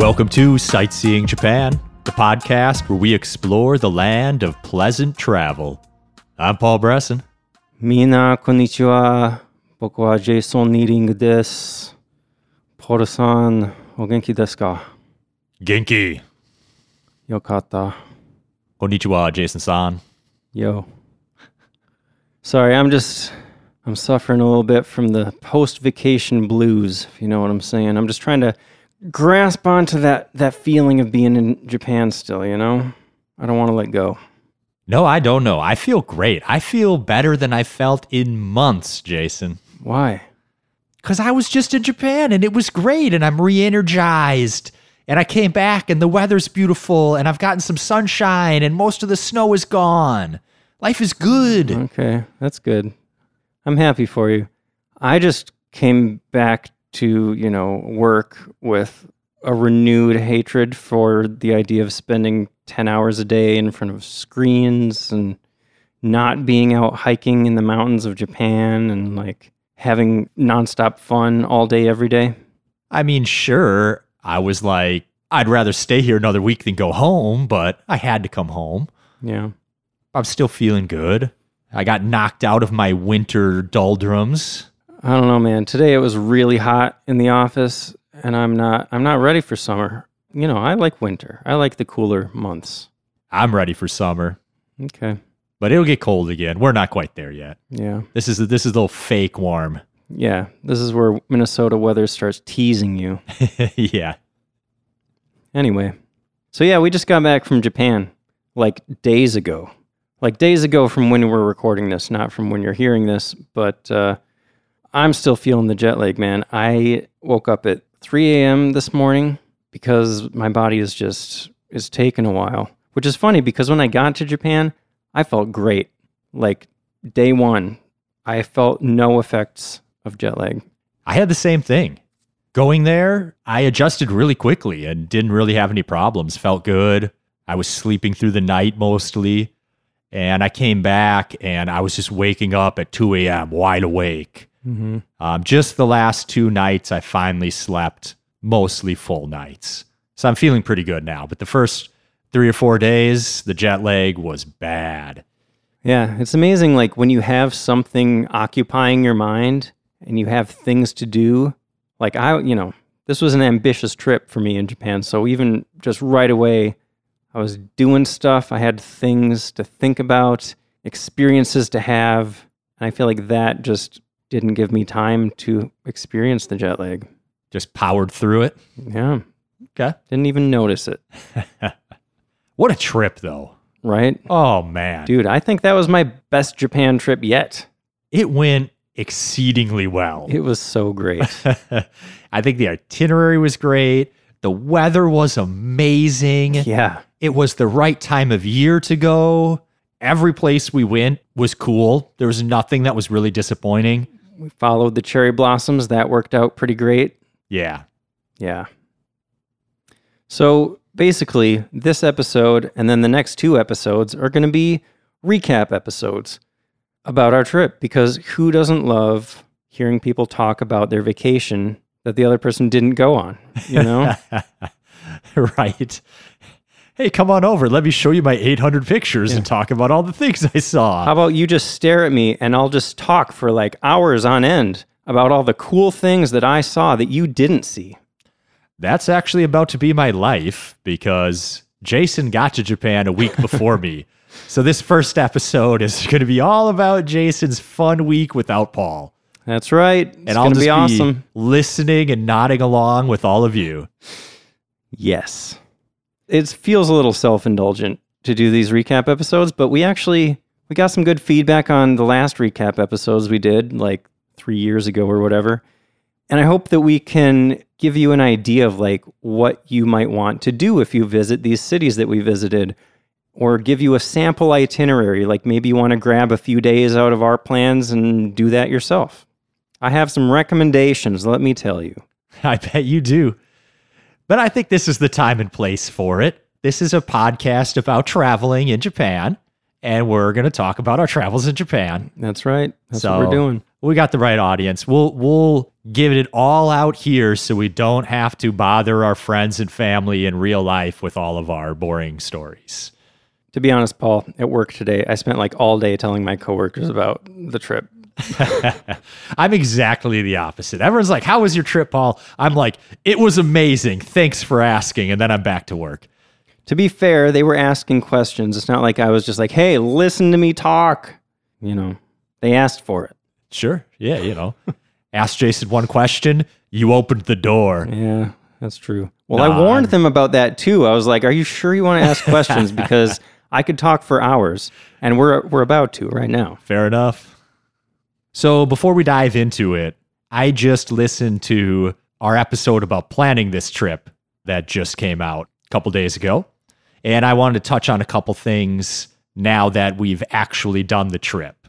Welcome to Sightseeing Japan, the podcast where we explore the land of pleasant travel. I'm Paul Bresson. みんな、こんにちは。僕はジェイソン・ニーリングです。ポールさん、お元気ですか Genki. よかった。 Konnichiwa, Jason san. Yo. Sorry, I'm just, I'm suffering a little bit from the post vacation blues, if you know what I'm saying. I'm just trying to grasp onto that, that feeling of being in Japan still, you know? I don't want to let go. No, I don't know. I feel great. I feel better than I felt in months, Jason. Why? Because I was just in Japan and it was great and I'm re energized. And I came back and the weather's beautiful and I've gotten some sunshine and most of the snow is gone. Life is good. Okay, that's good. I'm happy for you. I just came back to, you know, work with a renewed hatred for the idea of spending 10 hours a day in front of screens and not being out hiking in the mountains of Japan and like having nonstop fun all day, every day. I mean, sure, I was like, I'd rather stay here another week than go home, but I had to come home. Yeah. I'm still feeling good. I got knocked out of my winter doldrums. I don't know, man. Today it was really hot in the office and I'm not I'm not ready for summer. You know, I like winter. I like the cooler months. I'm ready for summer, Okay. but it'll get cold again. We're not quite there yet. Yeah. This is this is a little fake warm. Yeah. This is where Minnesota weather starts teasing you. yeah. Anyway. So yeah, we just got back from Japan like days ago. Like days ago from when we're recording this, not from when you're hearing this, but uh I'm still feeling the jet lag, man. I woke up at 3 a.m. this morning because my body is just is taking a while. Which is funny because when I got to Japan, I felt great. Like day one, I felt no effects of jet lag. I had the same thing. Going there, I adjusted really quickly and didn't really have any problems. Felt good. I was sleeping through the night mostly. And I came back and I was just waking up at 2 a.m., wide awake. Mm-hmm. Um, just the last two nights, I finally slept mostly full nights. So I'm feeling pretty good now. But the first three or four days, the jet lag was bad. Yeah, it's amazing. Like when you have something occupying your mind and you have things to do. Like I, you know, this was an ambitious trip for me in Japan. So even just right away, I was doing stuff. I had things to think about, experiences to have. And I feel like that just didn't give me time to experience the jet lag. Just powered through it. Yeah, Okay. didn't even notice it. What a trip, though. Right? Oh, man. Dude, I think that was my best Japan trip yet. It went exceedingly well. It was so great. I think the itinerary was great. The weather was amazing. yeah. It was the right time of year to go. Every place we went was cool. There was nothing that was really disappointing. We followed the cherry blossoms. That worked out pretty great. Yeah. Yeah. So basically, this episode and then the next two episodes are going to be recap episodes about our trip because who doesn't love hearing people talk about their vacation that the other person didn't go on? You know? right. Hey, come on over. Let me show you my 800 pictures and talk about all the things I saw. How about you just stare at me and I'll just talk for like hours on end about all the cool things that I saw that you didn't see? That's actually about to be my life because Jason got to Japan a week before me. So this first episode is going to be all about Jason's fun week without Paul. That's right. It's And going I'll to just be awesome. listening and nodding along with all of you. Yes. It feels a little self-indulgent to do these recap episodes, but we actually we got some good feedback on the last recap episodes we did like 3 years ago or whatever. And I hope that we can give you an idea of like what you might want to do if you visit these cities that we visited or give you a sample itinerary like maybe you want to grab a few days out of our plans and do that yourself. I have some recommendations, let me tell you. I bet you do. But I think this is the time and place for it. This is a podcast about traveling in Japan, and we're going to talk about our travels in Japan. That's right. That's So- what we're doing. we got the right audience. We'll we'll give it all out here so we don't have to bother our friends and family in real life with all of our boring stories. To be honest, Paul, at work today, I spent like all day telling my coworkers about the trip. I'm exactly the opposite. Everyone's like, "How was your trip, Paul?" I'm like, "It was amazing. Thanks for asking." And then I'm back to work. To be fair, they were asking questions. It's not like I was just like, "Hey, listen to me talk." You know, they asked for it. Sure. Yeah, you know. Ask Jason one question, you opened the door. Yeah, that's true. Well, I warned them about that too. I was like, "Are you sure you want to ask questions because I could talk for hours and we're we're about to right now." Fair enough. So, before we dive into it, I just listened to our episode about planning this trip that just came out a couple days ago. And I wanted to touch on a couple things now that we've actually done the trip.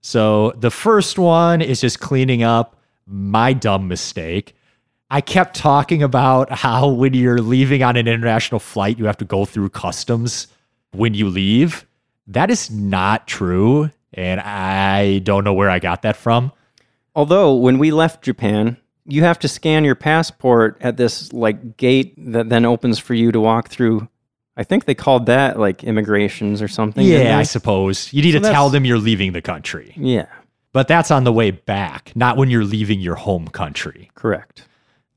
So the first one is just cleaning up my dumb mistake. I kept talking about how when you're leaving on an international flight, you have to go through customs when you leave. That is not true. And I don't know where I got that from. Although, when we left Japan, you have to scan your passport at this like gate that then opens for you to walk through. I think they called that like immigrations or something. Yeah, I suppose. You need So to tell them you're leaving the country. yeah, But that's on the way back, not when you're leaving your home country. correct.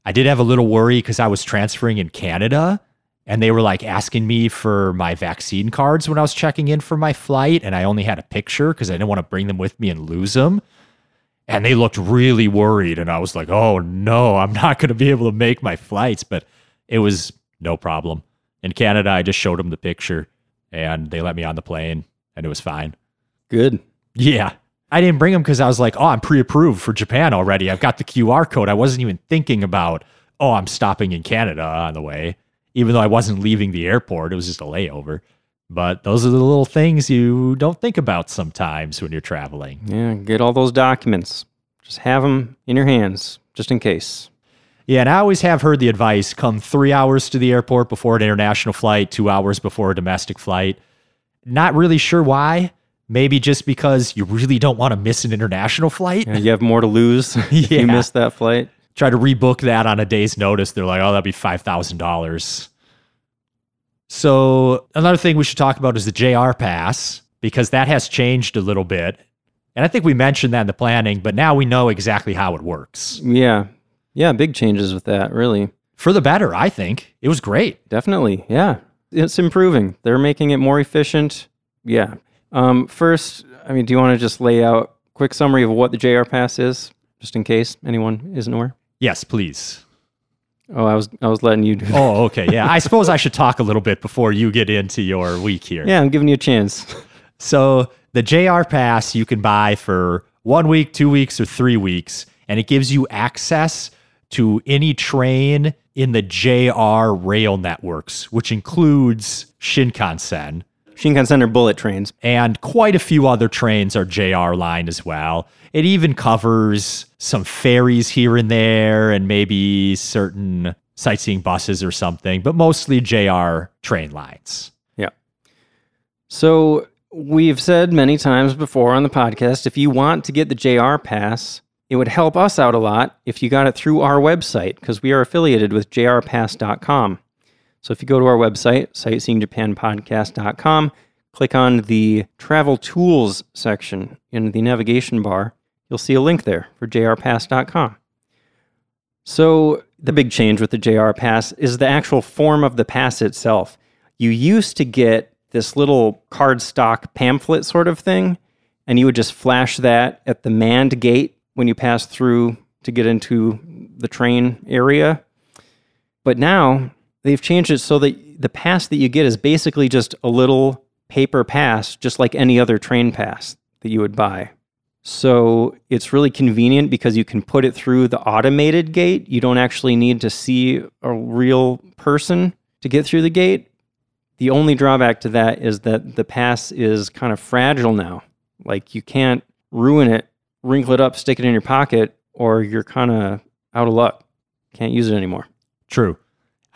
I did have a little worry because I was transferring in Canada and they were like asking me for my vaccine cards when I was checking in for my flight. And I only had a picture because I didn't want to bring them with me and lose them. And they looked really worried. And I was like, oh no, I'm not going to be able to make my flights. But it was no problem. In Canada, I just showed them the picture and they let me on the plane and it was fine. Good. Yeah. I didn't bring them because I was like, oh, I'm pre approved for Japan already. I've got the QR code. I wasn't even thinking about, oh, I'm stopping in Canada on the way, even though I wasn't leaving the airport. It was just a layover. But those are the little things you don't think about sometimes when you're traveling. Yeah, get all those documents. Just have them in your hands, just in case. Yeah, and I always have heard the advice come three hours to the airport before an international flight, two hours before a domestic flight. Not really sure why. Maybe just because you really don't want to miss an international flight. Yeah, you have more to lose if Yeah. you miss that flight. Try to rebook that on a day's notice, they're like, oh, that'd be $5,000. So, another thing we should talk about is the JR Pass, because that has changed a little bit. And I think we mentioned that in the planning, but now we know exactly how it works. Yeah. Yeah, big changes with that, really. For the better, I think. It was great. Definitely. Yeah. It's improving. They're making it more efficient. Yeah. Um, first, I mean, do you want to just lay out a quick summary of what the JR Pass is, just in case anyone isn't aware? Yes, please. Oh, I was I was letting you do that. Oh, okay. Yeah. I suppose I should talk a little bit before you get into your week here. Yeah, I'm giving you a chance. So the JR Pass you can buy for one week, two weeks, or three weeks, and it gives you access to any train in the JR rail networks, which includes Shinkansen. Shinkansen are bullet trains. And quite a few other trains are JR line as well. It even covers some ferries here and there and maybe certain sightseeing buses or something, but mostly JR train lines. Yeah. So we've said many times before on the podcast if you want to get the JR pass, it would help us out a lot if you got it through our website because we are affiliated with jrpass.com. So if you go to our website, sightseeingjapanpodcast.com, click on the travel tools section in the navigation bar, you'll see a link there for jrpass.com. So the big change with the JR pass is the actual form of the pass itself. You used to get this little cardstock pamphlet sort of thing, and you would just flash that at the manned gate when you pass through to get into the train area. But now they've changed it so that the pass that you get is basically just a little paper pass, just like any other train pass that you would buy. So it's really convenient because you can put it through the automated gate. You don't actually need to see a real person to get through the gate. The only drawback to that is that the pass is kind of fragile now. Like you can't ruin it, wrinkle it up, stick it in your pocket, or you're kind of out of luck. Can't use it anymore. True.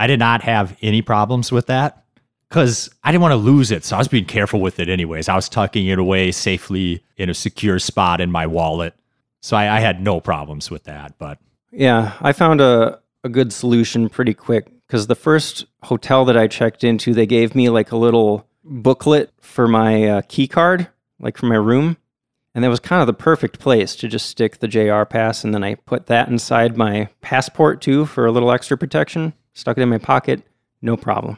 I did not have any problems with that because I didn't want to lose it. So I was being careful with it anyways. I was tucking it away safely in a secure spot in my wallet. So I, I had no problems with that. But Yeah, I found a, a good solution pretty quick because the first hotel that I checked into, they gave me like a little booklet for my uh, key card, like for my room. And that was kind of the perfect place to just stick the JR pass. And then I put that inside my passport too for a little extra protection. Stuck it in my pocket, no problem.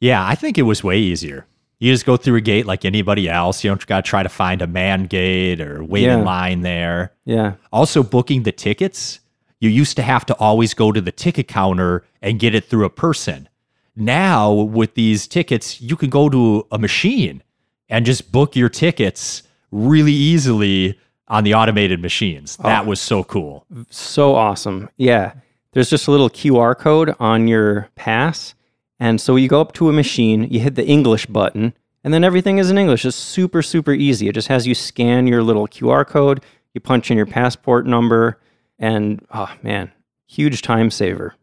yeah, I think it was way easier. You just go through a gate like anybody else. You don't got to try to find a man gate or wait Yeah. in line there. Yeah. Also, booking the tickets, you used to have to always go to the ticket counter and get it through a person. Now, with these tickets, you can go to a machine and just book your tickets really easily on the automated machines. Oh. That was so cool. So awesome. Yeah. There's just a little QR code on your pass. And so you go up to a machine, you hit the English button, and then everything is in English. It's super, super easy. It just has you scan your little QR code, you punch in your passport number, and oh man, huge time saver.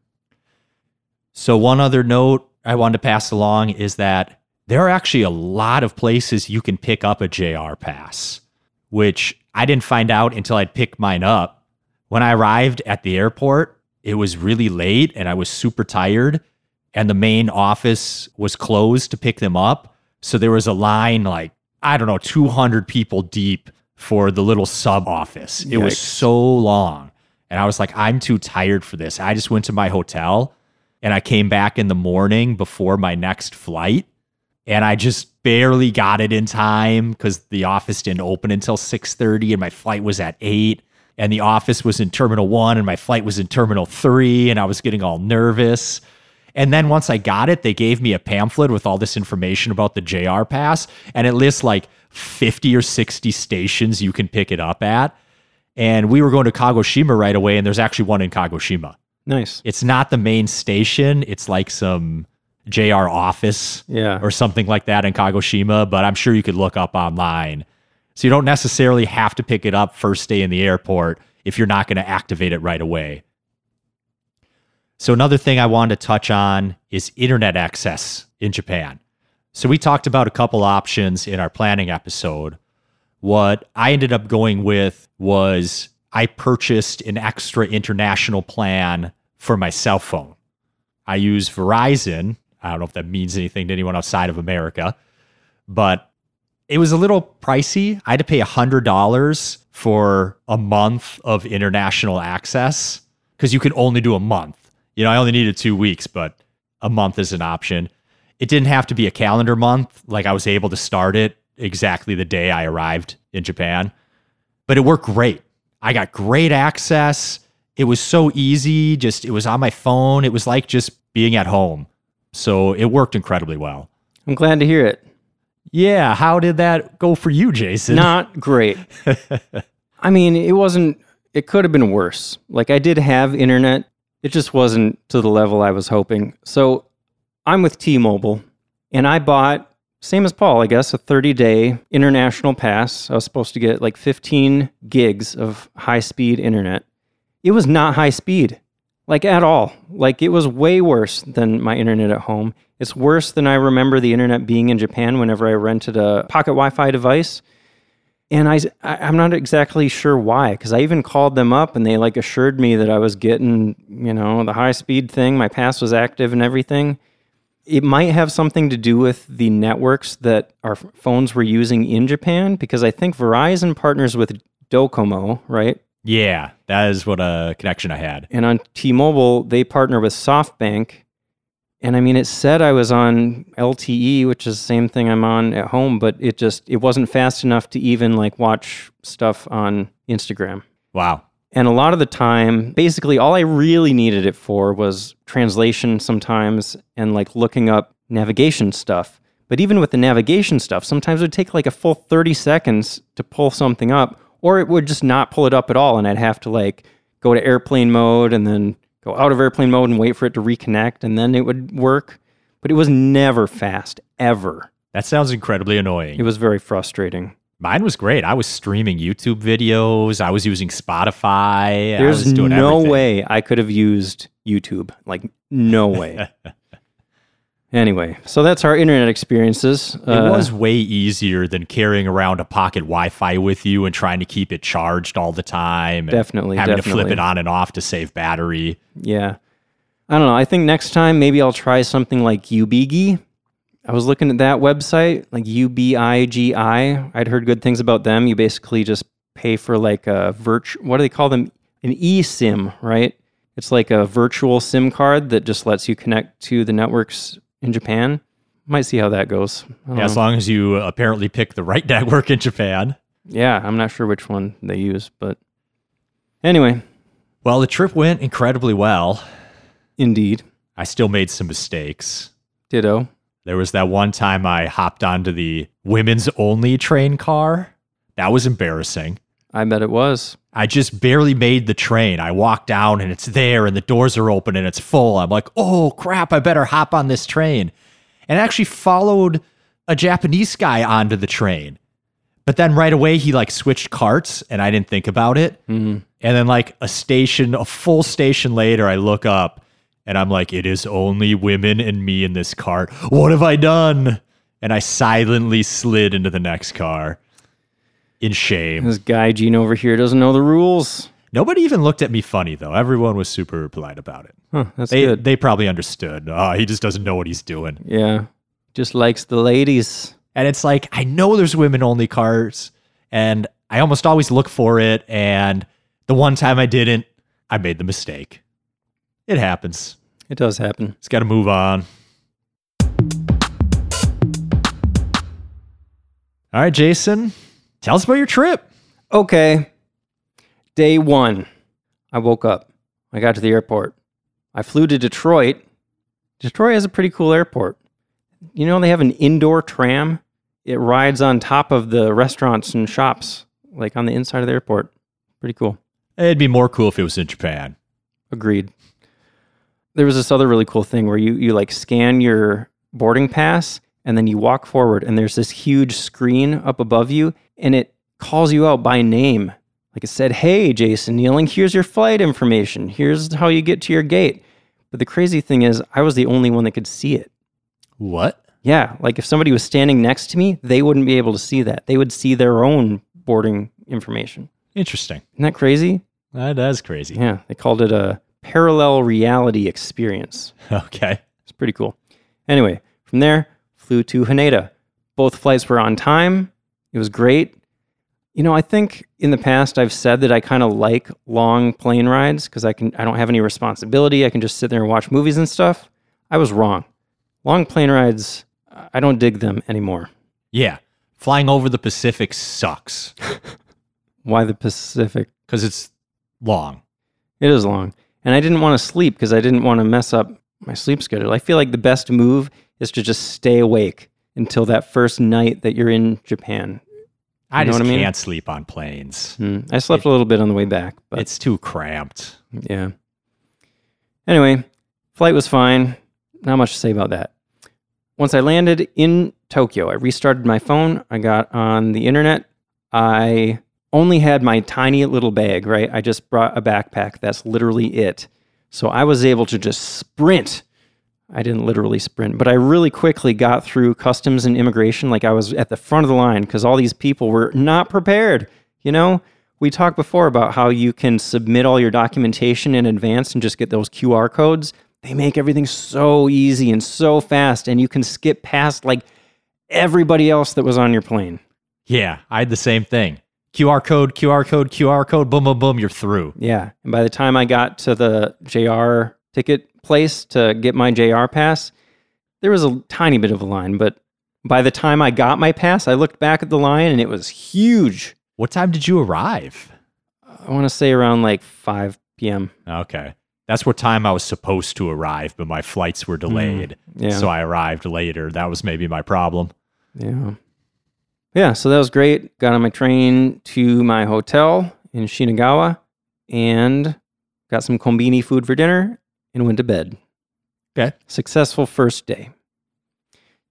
So, one other note I wanted to pass along is that there are actually a lot of places you can pick up a JR pass, which I didn't find out until I'd picked mine up. When I arrived at the airport, it was really late and I was super tired, and the main office was closed to pick them up. So, there was a line like, I don't know, 200 people deep for the little sub office. It was so long. And I was like, I'm too tired for this. I just went to my hotel and I came back in the morning before my next flight and I just barely got it in time cuz the office didn't open until 6:30 and my flight was at 8 and the office was in terminal 1 and my flight was in terminal 3 and I was getting all nervous. And then once I got it, they gave me a pamphlet with all this information about the JR pass and it lists like 50 or 60 stations you can pick it up at. And we were going to Kagoshima right away and there's actually one in Kagoshima Nice. it's not the main station. It's like some JR office Yeah. or something like that in Kagoshima, but I'm sure you could look up online. So you don't necessarily have to pick it up first day in the airport if you're not going to activate it right away. So another thing I wanted to touch on is internet access in Japan. So we talked about a couple options in our planning episode. What I ended up going with was I purchased an extra international plan for my cell phone. I use Verizon. I don't know if that means anything to anyone outside of America, but it was a little pricey. I had to pay $100 for a month of international access because you can only do a month. You know, I only needed two weeks, but a month is an option. It didn't have to be a calendar month. Like I was able to start it exactly the day I arrived in Japan, but it worked great. I got great access. It was so easy. Just, it was on my phone. It was like just being at home. So it worked incredibly well. I'm glad to hear it. Yeah. How did that go for you, Jason? Not great. I mean, it wasn't, it could have been worse. Like, I did have internet, it just wasn't to the level I was hoping. So, I'm with T Mobile, and I bought, same as Paul, I guess, a 30 day international pass. I was supposed to get like 15 gigs of high speed internet. It was not high speed, like at all. Like, it was way worse than my internet at home. It's worse than I remember the internet being in Japan whenever I rented a pocket Wi Fi device. And I, I'm not exactly sure why, because I even called them up and they like assured me that I was getting, you know, the high speed thing. My pass was active and everything. It might have something to do with the networks that our phones were using in Japan, because I think Verizon partners with Docomo, right? Yeah. That is what a connection I had. And on T-Mobile, they partner with SoftBank. And I mean, it said I was on LTE, which is the same thing I'm on at home, but it just it wasn't fast enough to even like watch stuff on Instagram. Wow. And a lot of the time, basically all I really needed it for was translation sometimes and like looking up navigation stuff. But even with the navigation stuff, sometimes it would take like a full 30 seconds to pull something up, or it would just not pull it up at all. And I'd have to like go to airplane mode and then go out of airplane mode and wait for it to reconnect and then it would work. But it was never fast, ever. That sounds incredibly annoying. It was very frustrating. Mine was great. I was streaming YouTube videos. I was using Spotify. I There's was doing no everything. way I could have used YouTube. Like, no way. Anyway, so that's our internet experiences. It uh, was way easier than carrying around a pocket Wi-Fi with you and trying to keep it charged all the time. and Definitely, having to flip it on and off to save battery. Yeah. I don't know. I think next time maybe I'll try something like Ubigi. I was looking at that website, like UBIGI. I'd heard good things about them. You basically just pay for like a virtual, what do they call them? An eSIM, right? It's like a virtual SIM card that just lets you connect to the networks in Japan. Might see how that goes. Yeah, as long as you uh, apparently pick the right network in Japan. yeah, I'm not sure which one they use, but anyway, Well, the trip went incredibly well. indeed. I still made some mistakes. Ditto. There was that one time I hopped onto the women's only train car. That was embarrassing. I bet it was. I just barely made the train. I walk down and it's there and the doors are open and it's full. I'm like, oh crap, I better hop on this train. And I actually followed a Japanese guy onto the train. But then right away he like switched carts and I didn't think about it. Mhm. And then like a station, a full station later, I look up and I'm like, it is only women and me in this cart. What have I done? And I silently slid into the next car in shame. This guy Gene over here doesn't know the rules. Nobody even looked at me funny though. Everyone was super polite about it. Huh, that's They good. they probably understood. Oh, he just doesn't know what he's doing. yeah. Just likes the ladies. And it's like I know there's women only cars, and I almost always look for it. And the one time I didn't, I made the mistake. It happens. It does happen. It's got to move on. All right, Jason, tell us about your trip. Okay. Day one. I woke up. I got to the airport. I flew to Detroit. Detroit has a pretty cool airport. You know, they have an indoor tram. It rides on top of the restaurants and shops, like on the inside of the airport. Pretty cool. It'd be more cool if it was in Japan. Agreed. There was this other really cool thing where you you like scan your boarding pass and then you walk forward and there's this huge screen up above you and it calls you out by name. Like it said, "Hey, Jason Nealing, here's your flight information. Here's how you get to your gate." But the crazy thing is, I was the only one that could see it. What? Yeah, like if somebody was standing next to me, they wouldn't be able to see that. They would see their own boarding information. Interesting. Isn't that crazy? That is crazy. Yeah, they called it a parallel reality experience. Okay. It's pretty cool. Anyway, from there, flew to Haneda. Both flights were on time. It was great. You know, I think in the past I've said that I kind of like long plane rides because I can I don't have any responsibility. I can just sit there and watch movies and stuff. I was wrong. Long plane rides, I don't dig them anymore. Yeah. Flying over the Pacific sucks Why the Pacific? because it's long. It is long. And I didn't want to sleep because I didn't want to mess up my sleep schedule. I feel like the best move is to just stay awake until that first night that you're in Japan. I You know just what I mean? can't sleep on planes. Hmm. I slept a little bit on the way back, but It's too cramped. yeah. Anyway, flight was fine. Not much to say about that. Once I landed in Tokyo, I restarted my phone. I got on the internet. I only had my tiny little bag, right? I just brought a backpack. That's literally it. So I was able to just sprint. I didn't literally sprint, but I really quickly got through customs and immigration. Like I was at the front of the line because all these people were not prepared. You know, we talked before about how you can submit all your documentation in advance and just get those QR codes. They make everything so easy and so fast, and you can skip past like everybody else that was on your plane. Yeah, I had the same thing. QR code, QR code, QR code, boom, boom, boom, you're through. Yeah. And by the time I got to the JR ticket place to get my JR pass, there was a tiny bit of a line. But by the time I got my pass, I looked back at the line and it was huge. What time did you arrive? I want to say around like 5 p.m. Okay. That's what time I was supposed to arrive, but my flights were mm, delayed. Yeah. So I arrived later. That was maybe my problem. Yeah. Yeah. So that was great. Got on my train to my hotel in Shinagawa and got some kombini food for dinner and went to bed. Okay. Successful first day.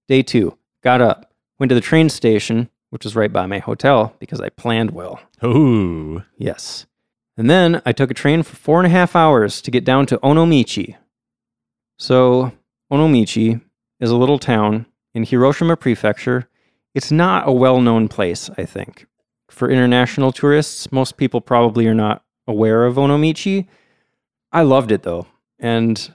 Day two, got up, went to the train station, which was right by my hotel because I planned well. Ooh. Yes. And then I took a train for four and a half hours to get down to Onomichi. So, Onomichi is a little town in Hiroshima Prefecture. It's not a well known place, I think. For international tourists, most people probably are not aware of Onomichi. I loved it though, and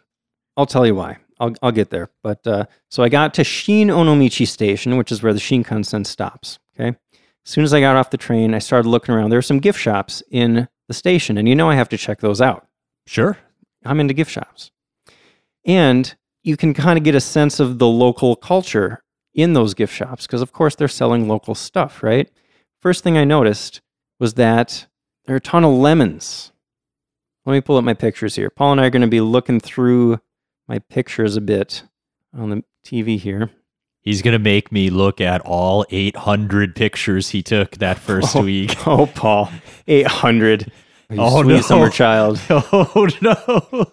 I'll tell you why. I'll, I'll get there. But uh, so I got to Shin Onomichi Station, which is where the Shinkansen stops. Okay. As soon as I got off the train, I started looking around. There were some gift shops in the station, and you know I have to check those out. Sure. I'm into gift shops. And you can kind of get a sense of the local culture in those gift shops because, of course, they're selling local stuff, right? First thing I noticed was that there are a ton of lemons. Let me pull up my pictures here. Paul and I are going to be looking through my pictures a bit on the TV here. He's going to make me look at all 800 pictures he took that first Oh, week. Oh, Paul, 800. Oh, sweet no. summer child. Oh, no.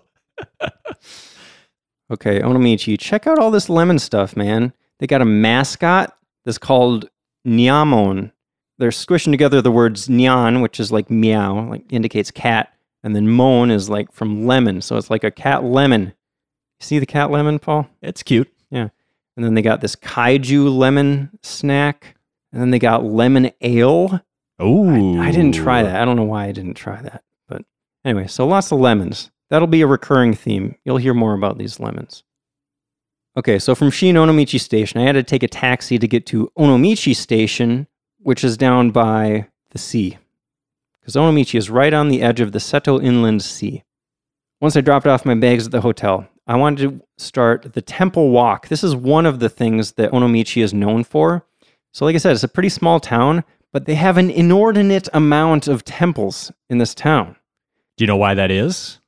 Okay, Onomichi, check out all this lemon stuff, man. They got a mascot that's called Nyamon. They're squishing together the words nyan, which is like meow, like indicates cat, and then moan is like from lemon, so it's like a cat lemon. See the cat lemon, Paul? It's cute. Yeah. And then they got this kaiju lemon snack, and then they got lemon ale. Oh, I didn't try that. I don't know why I didn't try that. But anyway, so lots of lemons. That'll be a recurring theme. You'll hear more about these lemons. Okay, so from Shin Onomichi Station, I had to take a taxi to get to Onomichi Station, which is down by the sea. Because Onomichi is right on the edge of the Seto Inland Sea. Once I dropped off my bags at the hotel, I wanted to start the Temple Walk. This is one of the things that Onomichi is known for. So, like I said, it's a pretty small town, but they have an inordinate amount of temples in this town. Do you know why that is?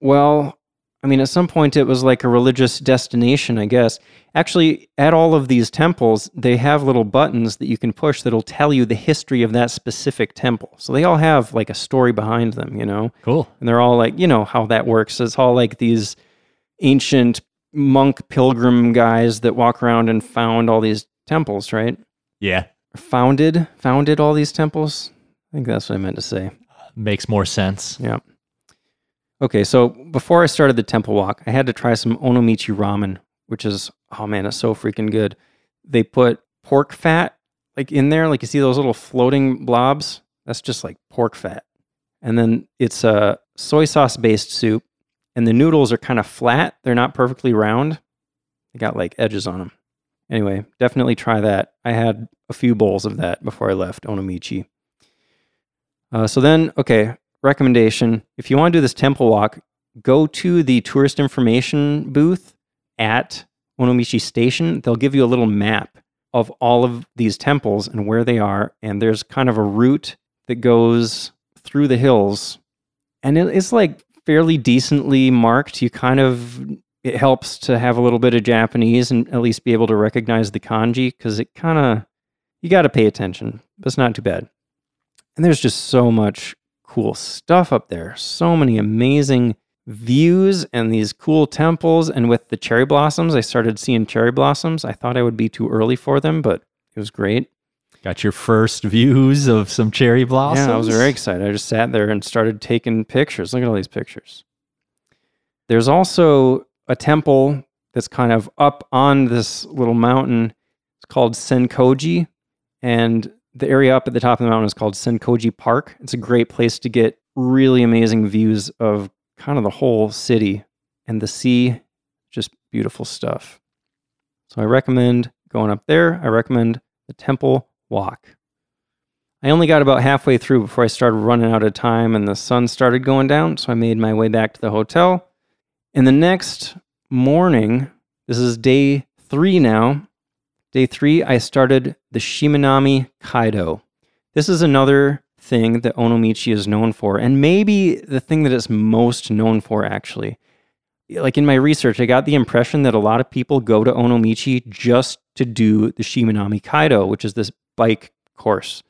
Well, I mean, at some point it was like a religious destination, I guess. Actually, at all of these temples, they have little buttons that you can push that'll tell you the history of that specific temple. So they all have like a story behind them, you know? Cool. And they're all like, you know how that works. It's all like these ancient monk pilgrim guys that walk around and found all these temples, right? Yeah, Founded, founded all these temples. I think that's what I meant to say. makes more sense. Yeah. Okay, so before I started the temple walk, I had to try some onomichi ramen, which is oh man, it's so freaking good. They put pork fat like in there, like you see those little floating blobs. That's just like pork fat, and then it's a soy sauce based soup, and the noodles are kind of flat. They're not perfectly round. They got like edges on them. Anyway, definitely try that. I had a few bowls of that before I left Onomichi. Uh, so then, okay, recommendation if you want to do this temple walk, go to the tourist information booth at Onomichi Station. They'll give you a little map of all of these temples and where they are. And there's kind of a route that goes through the hills. And it's like fairly decently marked. You kind of, it helps to have a little bit of Japanese and at least be able to recognize the kanji because it kind of, you got to pay attention, but it's not too bad. And there's just so much cool stuff up there. So many amazing views and these cool temples. And with the cherry blossoms, I started seeing cherry blossoms. I thought I would be too early for them, but it was great. Got your first views of some cherry blossoms. Yeah, I was very excited. I just sat there and started taking pictures. Look at all these pictures. There's also a temple that's kind of up on this little mountain. It's called Senkoji. And the area up at the top of the mountain is called Senkoji Park. It's a great place to get really amazing views of kind of the whole city and the sea. Just beautiful stuff. So I recommend going up there. I recommend the temple walk. I only got about halfway through before I started running out of time and the sun started going down. So I made my way back to the hotel. And the next morning, this is day three now. Day three, I started the Shimanami Kaido. This is another thing that Onomichi is known for, and maybe the thing that it's most known for, actually. Like in my research, I got the impression that a lot of people go to Onomichi just to do the Shimanami Kaido, which is this bike course.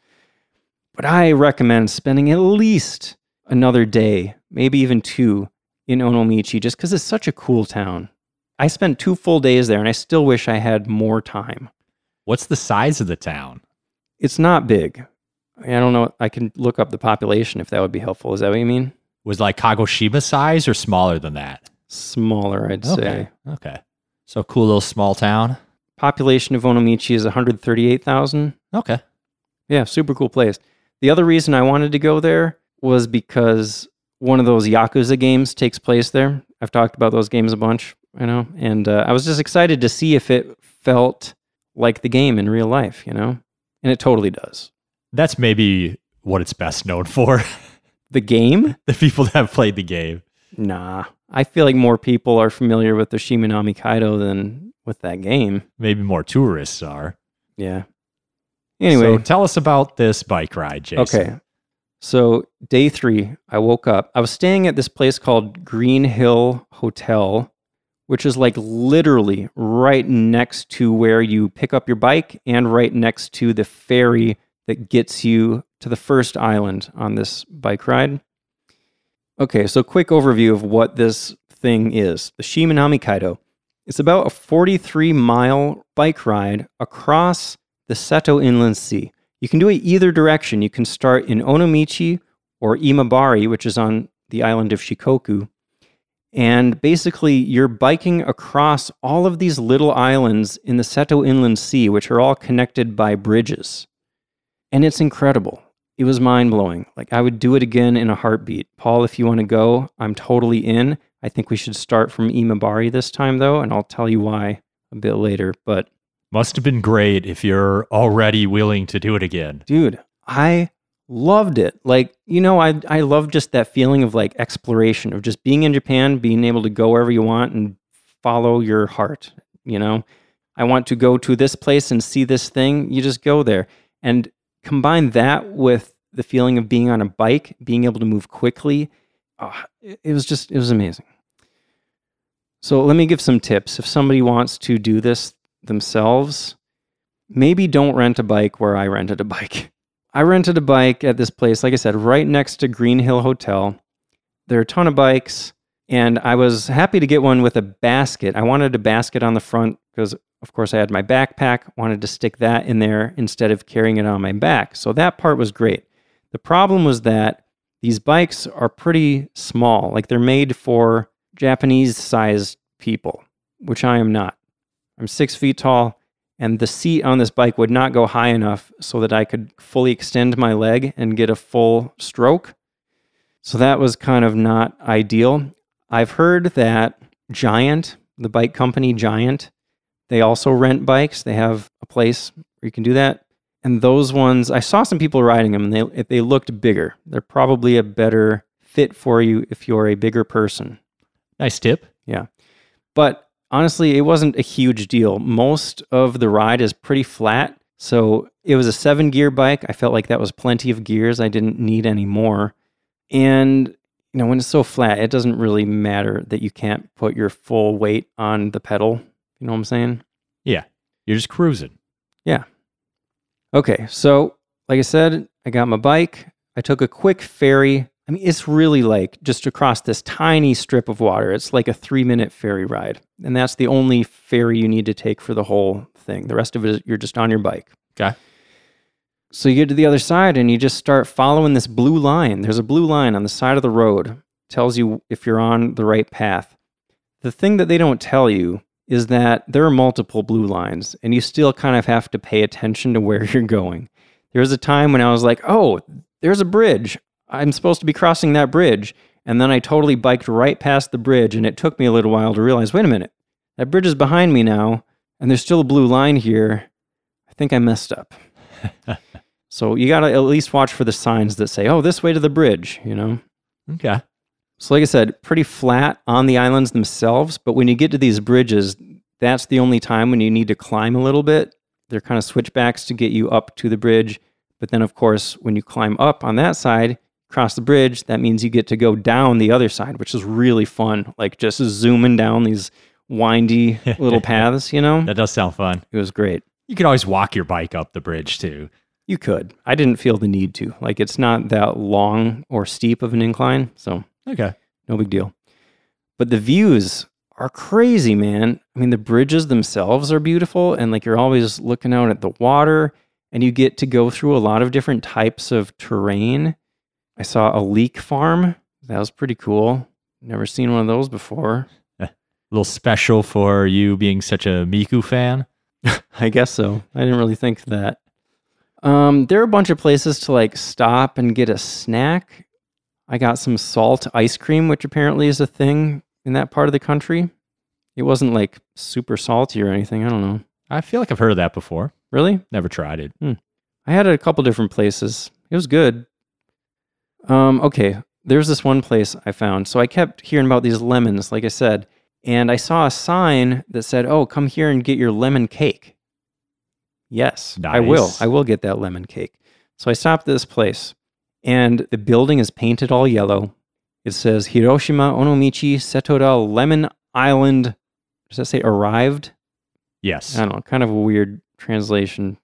But I recommend spending at least another day, maybe even two, in Onomichi just because it's such a cool town. I spent two full days there and I still wish I had more time. What's the size of the town? It's not big. I don't know. I can look up the population if that would be helpful. Is that what you mean? Was like Kagoshima size or smaller than that? Smaller, I'd say. Okay. So cool little small town. Population of Onomichi is 138,000. Okay. Yeah, super cool place. The other reason I wanted to go there was because one of those Yakuza games takes place there. I've talked about those games a bunch, you know, and uh, I was just excited to see if it felt like the game in real life, you know, and it totally does. That's maybe what it's best known for. The game? the people that have played the game. Nah. I feel like more people are familiar with the Shimanami Kaido than with that game. Maybe more tourists are. Yeah. Anyway, so tell us about this bike ride, Jason. Okay. So, day three, I woke up. I was staying at this place called Green Hill Hotel, which is like literally right next to where you pick up your bike and right next to the ferry that gets you to the first island on this bike ride. Okay, so quick overview of what this thing is the Shimanami Kaido. It's about a 43 mile bike ride across the Seto Inland Sea. You can do it either direction. You can start in Onomichi or Imabari, which is on the island of Shikoku. And basically, you're biking across all of these little islands in the Seto Inland Sea, which are all connected by bridges. And it's incredible. It was mind blowing. Like, I would do it again in a heartbeat. Paul, if you want to go, I'm totally in. I think we should start from Imabari this time, though, and I'll tell you why a bit later. But must have been great if you're already willing to do it again. Dude, I loved it. Like, you know, I I love just that feeling of like exploration of just being in Japan, being able to go wherever you want and follow your heart, you know? I want to go to this place and see this thing, you just go there. And combine that with the feeling of being on a bike, being able to move quickly. Oh, it was just it was amazing. So let me give some tips. If somebody wants to do this themselves, maybe don't rent a bike where I rented a bike. I rented a bike at this place, like I said, right next to Green Hill Hotel. There are a ton of bikes, and I was happy to get one with a basket. I wanted a basket on the front because, of course, I had my backpack, wanted to stick that in there instead of carrying it on my back. So that part was great. The problem was that these bikes are pretty small, like they're made for Japanese sized people, which I am not. I'm six feet tall, and the seat on this bike would not go high enough so that I could fully extend my leg and get a full stroke. So that was kind of not ideal. I've heard that Giant, the bike company Giant, they also rent bikes. They have a place where you can do that. And those ones, I saw some people riding them and they, they looked bigger. They're probably a better fit for you if you're a bigger person. Nice tip. Yeah. But honestly, it wasn't a huge deal. Most of the ride is pretty flat. So it was a seven gear bike. I felt like that was plenty of gears. I didn't need any more. And, you know, when it's so flat, it doesn't really matter that you can't put your full weight on the pedal. You know what I'm saying? Yeah. You're just cruising. Yeah. Okay. So, like I said, I got my bike. I took a quick ferry. I mean, it's really like just across this tiny strip of water. It's like a three minute ferry ride. And that's the only ferry you need to take for the whole thing. The rest of it, you're just on your bike. Okay. So you get to the other side and you just start following this blue line. There's a blue line on the side of the road. tells you if you're on the right path. The thing that they don't tell you is that there are multiple blue lines and you still kind of have to pay attention to where you're going. There was a time when I was like, "Oh, there's a bridge. I'm supposed to be crossing that bridge." And then I totally biked right past the bridge and it took me a little while to realize, "Wait a minute. That bridge is behind me now and there's still a blue line here. I think I messed up." So you got to at least watch for the signs that say, oh, this way to the bridge, you know? Okay. So, like I said, pretty flat on the islands themselves. But when you get to these bridges, that's the only time when you need to climb a little bit. They're kind of switchbacks to get you up to the bridge. But then, of course, when you climb up on that side, cross the bridge, that means you get to go down the other side, which is really fun. Like just zooming down these windy little paths, you know? That does sound fun. It was great. You can always walk your bike up the bridge too. You could. I didn't feel the need to. Like it's not that long or steep of an incline, so Okay. no big deal. But the views are crazy, man. I mean, the bridges themselves are beautiful and like you're always looking out at the water and you get to go through a lot of different types of terrain. I saw a leek farm. That was pretty cool. Never seen one of those before. A little special for you being such a Miku fan. I guess so. I didn't really think that. Um, there are a bunch of places to like stop and get a snack. I got some salt ice cream, which apparently is a thing in that part of the country. It wasn't like super salty or anything. I don't know. I feel like I've heard of that before. Really? Never tried it. I had it a couple different places. It was good. Um, okay, there's this one place I found. So I kept hearing about these lemons, like I said, and I saw a sign that said, "Oh, come here and get your lemon cake." Yes, I will. I will get that lemon cake. So I stopped at this place, and the building is painted all yellow. It says Hiroshima Onomichi Setoda Lemon Island. Does that say arrived? Yes. I don't know, kind of a weird translation.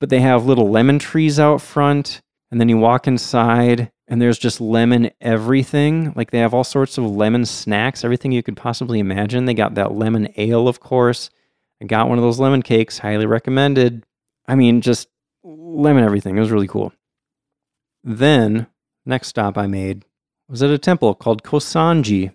But they have little lemon trees out front, and then you walk inside, and there's just lemon everything. Like they have all sorts of lemon snacks, everything you could possibly imagine. They got that lemon ale, of course. I got one of those lemon cakes, highly recommended. I mean, just lemon everything. It was really cool. Then, next stop I made was at a temple called Kosanji,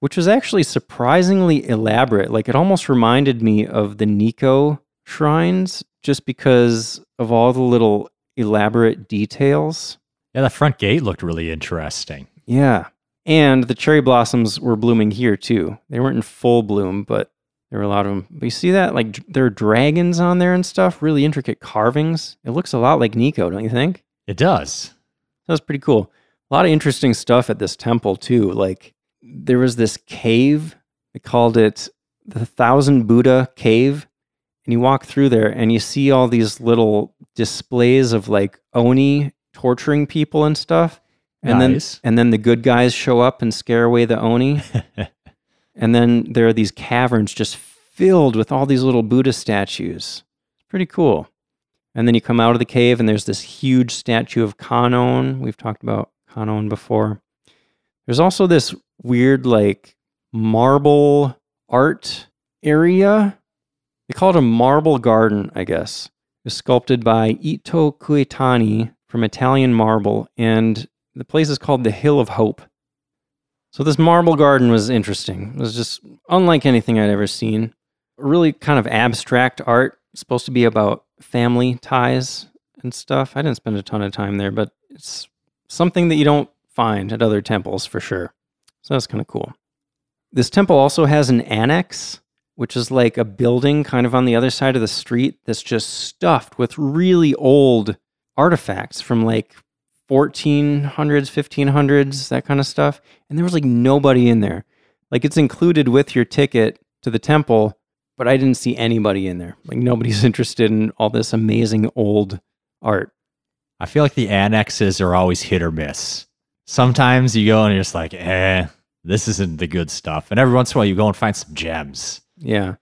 which was actually surprisingly elaborate. Like it almost reminded me of the Nikko shrines just because of all the little elaborate details. Yeah, that front gate looked really interesting. Yeah. And the cherry blossoms were blooming here too. They weren't in full bloom, but there were a lot of them. But you see that? Like there are dragons on there and stuff, really intricate carvings. It looks a lot like Nikko, don't you think? It does. That was pretty cool. A lot of interesting stuff at this temple too. Like there was this cave. They called it the Thousand Buddha Cave. And you walk through there and you see all these little displays of like Oni torturing people and stuff. And Nice. then and then the good guys show up and scare away the Oni. and then there are these caverns just filled with all these little Buddha statues. It's pretty cool. And then you come out of the cave and there's this huge statue of Kanon. We've talked about Kanon before. There's also this weird, like, marble art area. They call it a marble garden, I guess. It was sculpted by Ito Kuetani from Italian Marble, and the place is called the Hill of Hope. So this marble garden was interesting. It was just unlike anything I'd ever seen. Really kind of abstract art. Supposed to be about family ties and stuff. I didn't spend a ton of time there, but it's something that you don't find at other temples for sure. So that's kind of cool. This temple also has an annex, which is like a building kind of on the other side of the street that's just stuffed with really old artifacts from like 1400s, 1500s, that kind of stuff. And there was like nobody in there. Like it's included with your ticket to the temple, but I didn't see anybody in there. Like nobody's interested in all this amazing old art. I feel like the annexes are always hit or miss. Sometimes you go and you're just like, eh, this isn't the good stuff. And every once in a while you go and find some gems. Yeah.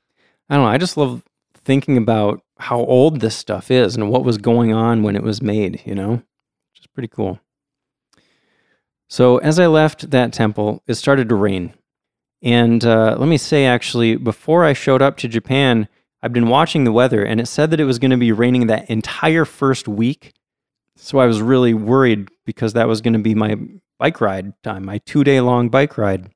I don't know. I just love thinking about how old this stuff is and what was going on when it was made, you know? Which is pretty cool. So, as I left that temple, it started to rain. And uh, let me say, actually, before I showed up to Japan, I've been watching the weather and it said that it was going to be raining that entire first week. So, I was really worried because that was going to be my bike ride time, my two day long bike ride.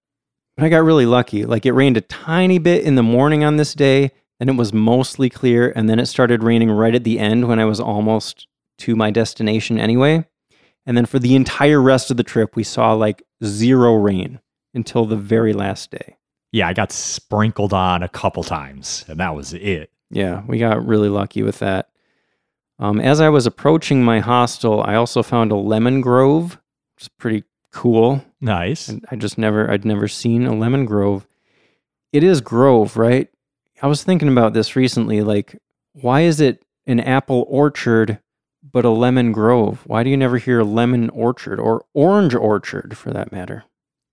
But I got really lucky. Like it rained a tiny bit in the morning on this day, and it was mostly clear. And then it started raining right at the end when I was almost to my destination anyway. And then for the entire rest of the trip, we saw like zero rain until the very last day. Yeah, I got sprinkled on a couple times, and that was it. Yeah, we got really lucky with that. Um, as I was approaching my hostel, I also found a lemon grove, which is pretty cool. Nice. And I just never, I'd never seen a lemon grove. It is grove, right? I was thinking about this recently. Like, why is it an apple orchard but a lemon grove? Why do you never hear lemon orchard or orange orchard for that matter?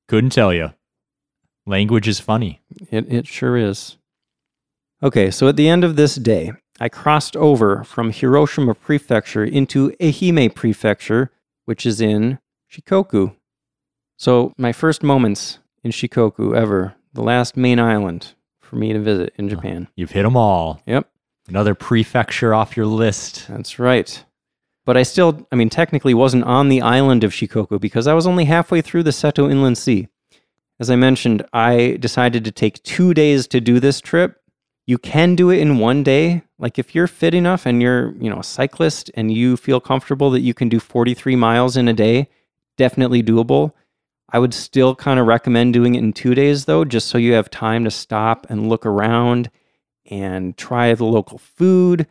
Couldn't tell you. Language is funny. It, it sure is. Okay, so at the end of this day, I crossed over from Hiroshima Prefecture into Ehime Prefecture, which is in Shikoku. So, my first moments in Shikoku ever, the last main island for me to visit in Japan. You've hit them all. Yep, Another prefecture off your list. that's right. But I still, I mean, technically wasn't on the island of Shikoku because I was only halfway through the Seto Inland Sea. As I mentioned, I decided to take two days to do this trip. You can do it in one day. Like if you're fit enough and you're, you know, a cyclist and you feel comfortable that you can do 43 miles in a day, definitely doable. I would still kind of recommend doing it in two days though, just so you have time to stop and look around and try the local food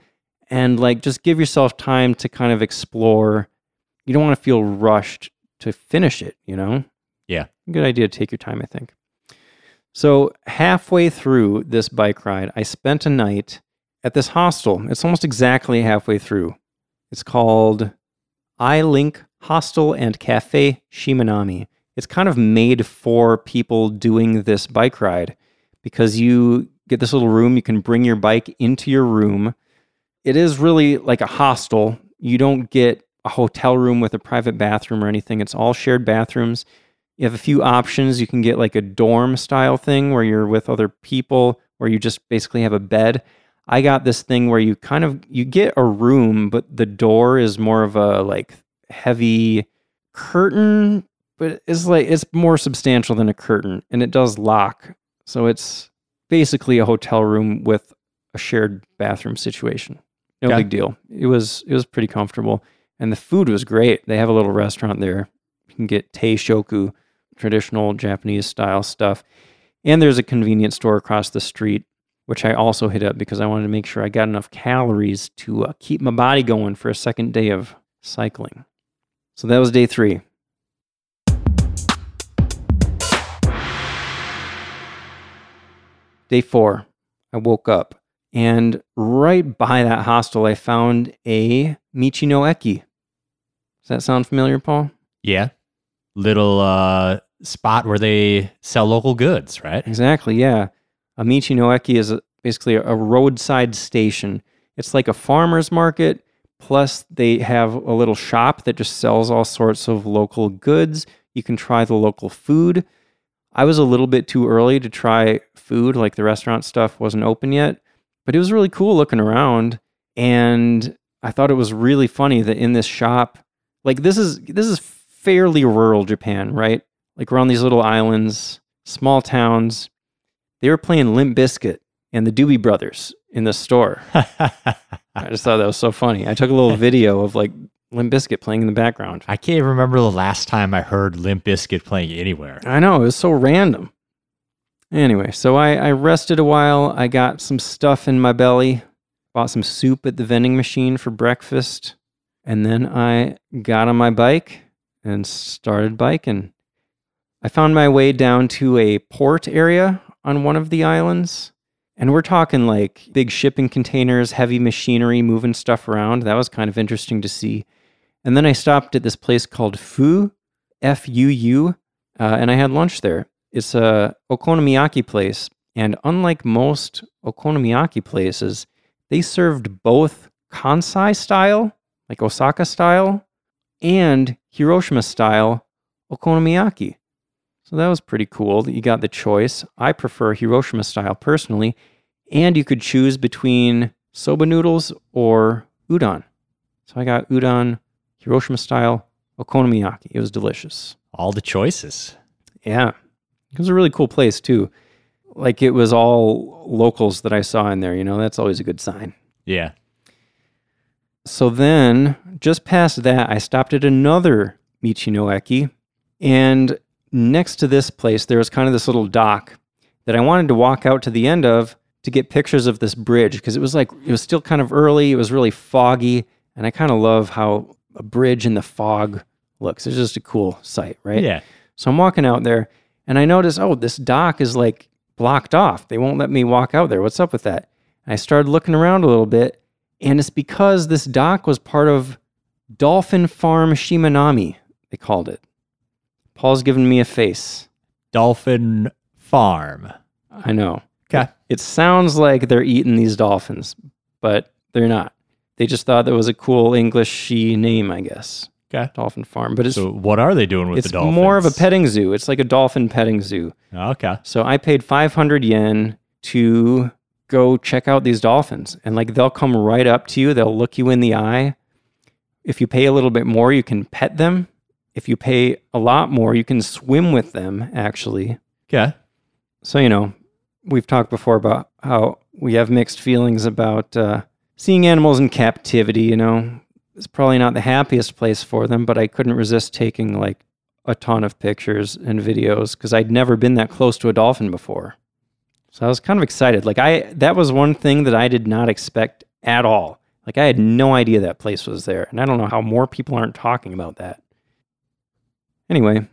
and like just give yourself time to kind of explore. You don't want to feel rushed to finish it, you know? Yeah. Good idea to take your time, I think. So, halfway through this bike ride, I spent a night at this hostel. It's almost exactly halfway through. It's called I-Link Hostel and Cafe Shimanami. It's kind of made for people doing this bike ride because you get this little room. You can bring your bike into your room. It is really like a hostel. You don't get a hotel room with a private bathroom or anything. It's all shared bathrooms. You have a few options. You can get like a dorm style thing where you're with other people, where you just basically have a bed. I got this thing where you kind of you get a room, but the door is more of a like heavy curtain, but it's like it's more substantial than a curtain and it does lock. So it's basically a hotel room with a shared bathroom situation. No Okay. big deal. It was it was pretty comfortable and the food was great. They have a little restaurant there. You can get teishoku, traditional Japanese style stuff. And there's a convenience store across the street, which I also hit up because I wanted to make sure I got enough calories to uh, keep my body going for a second day of cycling. So that was day three. Day four, I woke up and right by that hostel, I found a Michi-no-Eki. Does that sound familiar, Paul? Yeah. Little uh, spot where they sell local goods, right? Exactly, yeah. A Michi-no-Eki is a, basically a roadside station. It's like a farmer's market, plus they have a little shop that just sells all sorts of local goods. You can try the local food. I was a little bit too early to try food, like the restaurant stuff wasn't open yet, but it was really cool looking around. And I thought it was really funny that in this shop, like this is this is fairly rural Japan, right? Like we're on these little islands, small towns. They were playing Limp Bizkit and the Doobie Brothers in the store. I just thought that was so funny. I took a little video of like Limp Bizkit playing in the background. I can't remember the last time I heard Limp Bizkit playing anywhere. I know, it was so random. Anyway, so I, I rested a while. I got some stuff in my belly, bought some soup at the vending machine for breakfast, and then I got on my bike and started biking. I found my way down to a port area on one of the islands. And we're talking like big shipping containers, heavy machinery moving stuff around. That was kind of interesting to see. And then I stopped at this place called Fu, F U U, uh, and I had lunch there. It's a okonomiyaki place, and unlike most okonomiyaki places, they served both Kansai style, like Osaka style, and Hiroshima style okonomiyaki. So that was pretty cool that you got the choice. I prefer Hiroshima style personally, and you could choose between soba noodles or udon. So I got udon, Hiroshima style, okonomiyaki. It was delicious. All the choices. Yeah. It was a really cool place too. Like it was all locals that I saw in there, you know, that's always a good sign. Yeah. So then, just past that, I stopped at another Michi-no-Eki. And next to this place, there was kind of this little dock that I wanted to walk out to the end of to get pictures of this bridge because it was like, it was still kind of early. It was really foggy. And I kind of love how a bridge in the fog looks. It's just a cool sight, right? Yeah. So I'm walking out there and I notice, oh, this dock is like blocked off. They won't let me walk out there. What's up with that? And I started looking around a little bit, and it's because this dock was part of Dolphin Farm Shimanami, they called it. Paul's giving me a face. Dolphin Farm. I know. Okay. It sounds like they're eating these dolphins, but they're not. They just thought that was a cool English she name, I guess. Okay. Dolphin Farm. But it's So what are they doing with it's the dolphins? more of a petting zoo. It's like a dolphin petting zoo. Okay. So I paid 500 yen to go check out these dolphins. And like they'll come right up to you, they'll look you in the eye. If you pay a little bit more, you can pet them. If you pay a lot more, you can swim with them, actually. Okay. So, you know, we've talked before about how we have mixed feelings about uh, seeing animals in captivity. You know, it's probably not the happiest place for them, but I couldn't resist taking like a ton of pictures and videos because I'd never been that close to a dolphin before. So I was kind of excited. Like, I, that was one thing that I did not expect at all. Like, I had no idea that place was there. And I don't know how more people aren't talking about that. Anyway,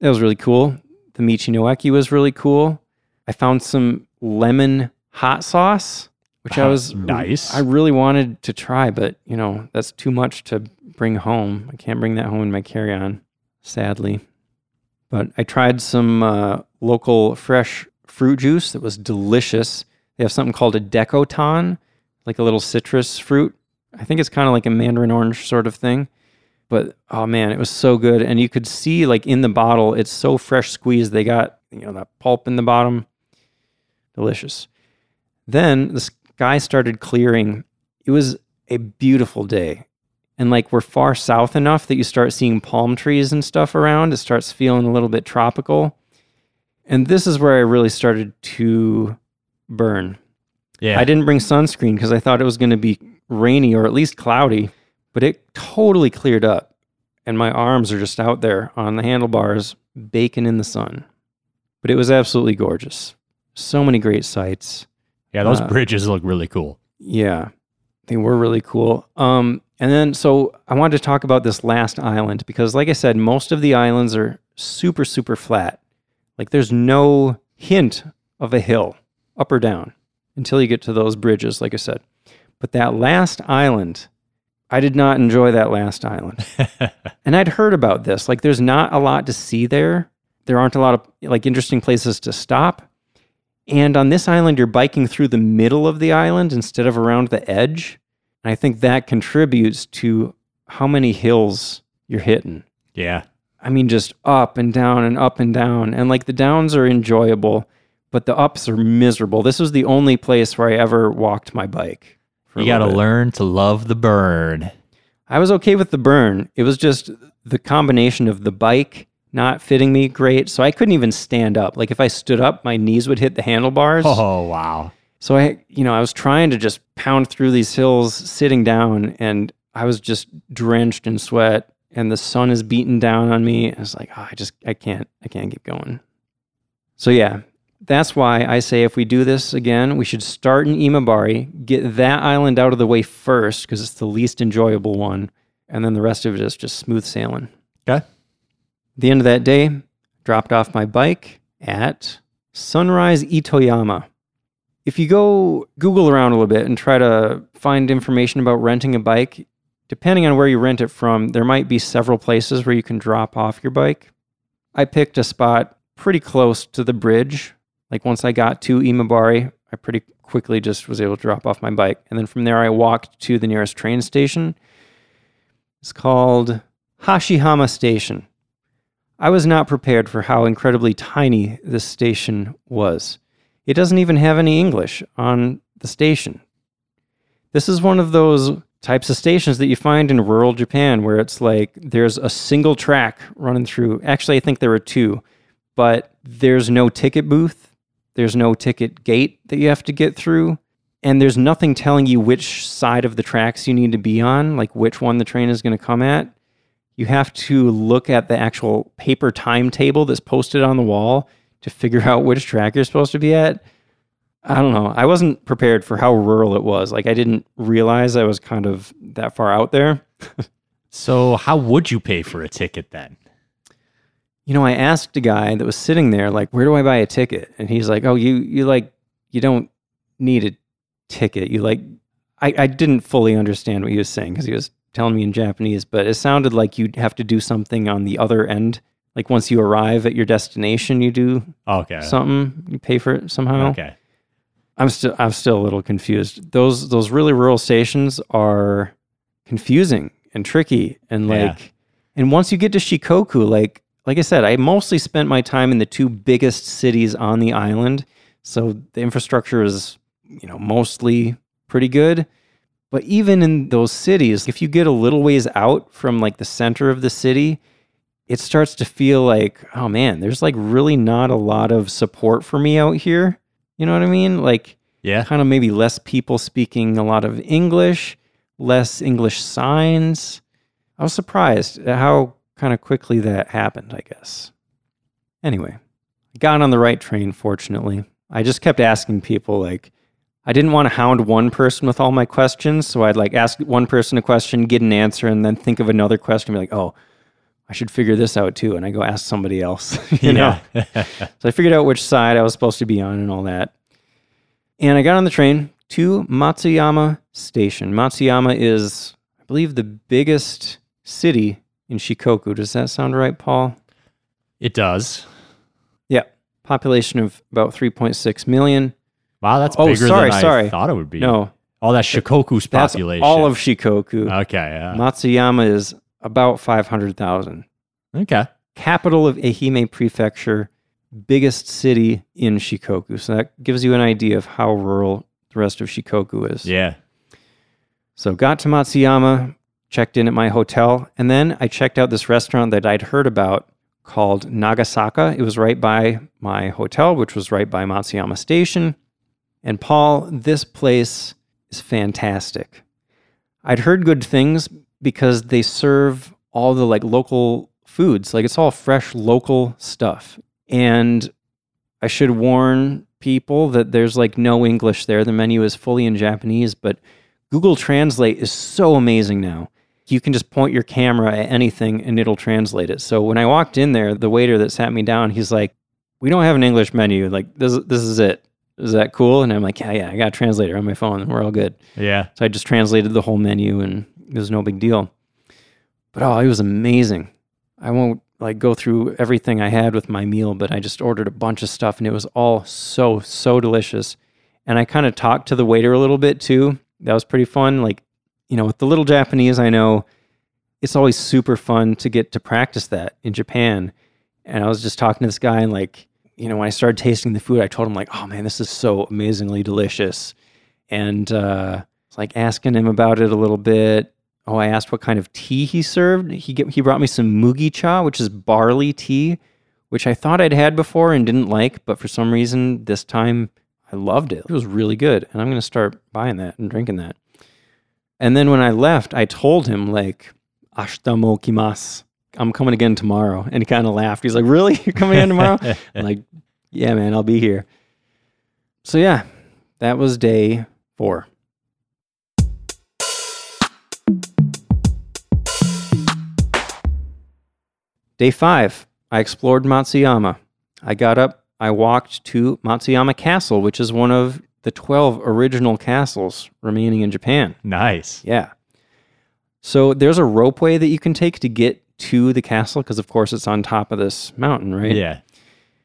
that was really cool. The Michi-no-Eki was really cool. I found some lemon hot sauce, which I was nice. I really wanted to try, but you know that's too much to bring home. I can't bring that home in my carry-on, sadly. But I tried some uh, local fresh fruit juice that was delicious. They have something called a dekopon, like a little citrus fruit. I think it's kind of like a mandarin orange sort of thing. But oh man, it was so good, and you could see like in the bottle, it's so fresh squeezed. They got you know that pulp in the bottom, delicious. Then the sky started clearing. It was a beautiful day, and like we're far south enough that you start seeing palm trees and stuff around. It starts feeling a little bit tropical, and this is where I really started to burn. Yeah. I didn't bring sunscreen because I thought it was going to be rainy or at least cloudy, but it totally cleared up. And my arms are just out there on the handlebars, baking in the sun. But it was absolutely gorgeous. So many great sights. Yeah, those uh, bridges look really cool. Yeah, they were really cool. Um, and then, so I wanted to talk about this last island because, like I said, most of the islands are super, super flat. Like there's no hint of a hill up or down until you get to those bridges, like I said. But that last island, I did not enjoy that last island. and I'd heard about this. Like there's not a lot to see there. There aren't a lot of like interesting places to stop. And on this island, you're biking through the middle of the island instead of around the edge. And I think that contributes to how many hills you're hitting. yeah. I mean, just up and down and up and down. And like the downs are enjoyable, but the ups are miserable. This was the only place where I ever walked my bike. You got to learn to love the burn. I was okay with the burn. It was just the combination of the bike not fitting me great. So I couldn't even stand up. Like if I stood up, my knees would hit the handlebars. Oh, wow. So I, you know, I was trying to just pound through these hills sitting down and I was just drenched in sweat and the sun is beating down on me. I was like, oh, I just, I can't, I can't keep going. So yeah, that's why I say if we do this again, we should start in Imabari, get that island out of the way first because it's the least enjoyable one. And then the rest of it is just smooth sailing. Okay. The end of that day, dropped off my bike at Sunrise Itoyama. If you go Google around a little bit and try to find information about renting a bike, depending on where you rent it from, there might be several places where you can drop off your bike. I picked a spot pretty close to the bridge. Like once I got to Imabari, I pretty quickly just was able to drop off my bike. And then from there, I walked to the nearest train station. It's called Hashihama Station. I was not prepared for how incredibly tiny this station was. It doesn't even have any English on the station. This is one of those types of stations that you find in rural Japan where it's like there's a single track running through. Actually, I think there are two, but there's no ticket booth, there's no ticket gate that you have to get through, and there's nothing telling you which side of the tracks you need to be on, like which one the train is going to come at you have to look at the actual paper timetable that's posted on the wall to figure out which track you're supposed to be at. I don't know. I wasn't prepared for how rural it was. Like I didn't realize I was kind of that far out there. So, how would you pay for a ticket then? You know, I asked a guy that was sitting there like, "Where do I buy a ticket?" And he's like, "Oh, you you like you don't need a ticket. You like I I didn't fully understand what he was saying because he was telling me in Japanese, but it sounded like you'd have to do something on the other end. Like once you arrive at your destination, you do Okay. something, you pay for it somehow. Okay. I'm still I'm still a little confused. Those those really rural stations are confusing and tricky and Yeah. like and once you get to Shikoku, like like I said, I mostly spent my time in the two biggest cities on the island. So the infrastructure is, you know, mostly pretty good. But even in those cities, if you get a little ways out from like the center of the city, it starts to feel like, oh man, there's like really not a lot of support for me out here. You know what I mean? Like, Yeah. kind of maybe less people speaking a lot of English, less English signs. I was surprised at how kind of quickly that happened, I guess. Anyway, I got on the right train, fortunately. I just kept asking people, like, I didn't want to hound one person with all my questions. So I'd like ask one person a question, get an answer, and then think of another question, be like, oh, I should figure this out too. And I go ask somebody else, you know? So I figured out which side I was supposed to be on and all that. And I got on the train to Matsuyama Station. Matsuyama is, I believe, the biggest city in Shikoku. Does that sound right, Paul? it does. Yeah. Population of about 3.6 million. Wow, that's Oh, bigger sorry, than sorry. I thought it would be. No, Oh, that's Shikoku's that's population. all of Shikoku. Okay. Yeah. Matsuyama is about 500,000. okay. Capital of Ehime Prefecture, biggest city in Shikoku. So that gives you an idea of how rural the rest of Shikoku is. Yeah. So got to Matsuyama, checked in at my hotel, and then I checked out this restaurant that I'd heard about called Nagasaka. It was right by my hotel, which was right by Matsuyama Station. And Paul, this place is fantastic. I'd heard good things because they serve all the like local foods. Like it's all fresh local stuff. And I should warn people that there's like no English there. The menu is fully in Japanese, but Google Translate is so amazing now. You can just point your camera at anything and it'll translate it. So when I walked in there, the waiter that sat me down, he's like, "We don't have an English menu. Like this this is it. Is that cool?" And I'm like, "Yeah, yeah, I got a translator on my phone. and We're all good." Yeah. So I just translated the whole menu and it was no big deal. But oh, it was amazing. I won't like go through everything I had with my meal, but I just ordered a bunch of stuff and it was all so, so delicious. And I kind of talked to the waiter a little bit too. That was pretty fun. Like, you know, with the little Japanese I know, it's always super fun to get to practice that in Japan. And I was just talking to this guy and like, you know, when I started tasting the food, I told him like, "Oh man, this is so amazingly delicious." And uh, like asking him about it a little bit. Oh, I asked what kind of tea he served. He get, he brought me some mugi cha, which is barley tea, which I thought I'd had before and didn't like, but for some reason this time I loved it. It was really good, and I'm going to start buying that and drinking that. And then when I left, I told him like, "Ashita mo kimasu." I'm coming again tomorrow. And he kind of laughed. He's like, Really? You're coming again tomorrow? I'm like, Yeah, man, I'll be here. So, yeah, that was day four. Day five, I explored Matsuyama. I got up, I walked to Matsuyama Castle, which is one of the 12 original castles remaining in Japan. Nice. Yeah. So there's a ropeway that you can take to get to the castle because, of course, it's on top of this mountain, right? Yeah.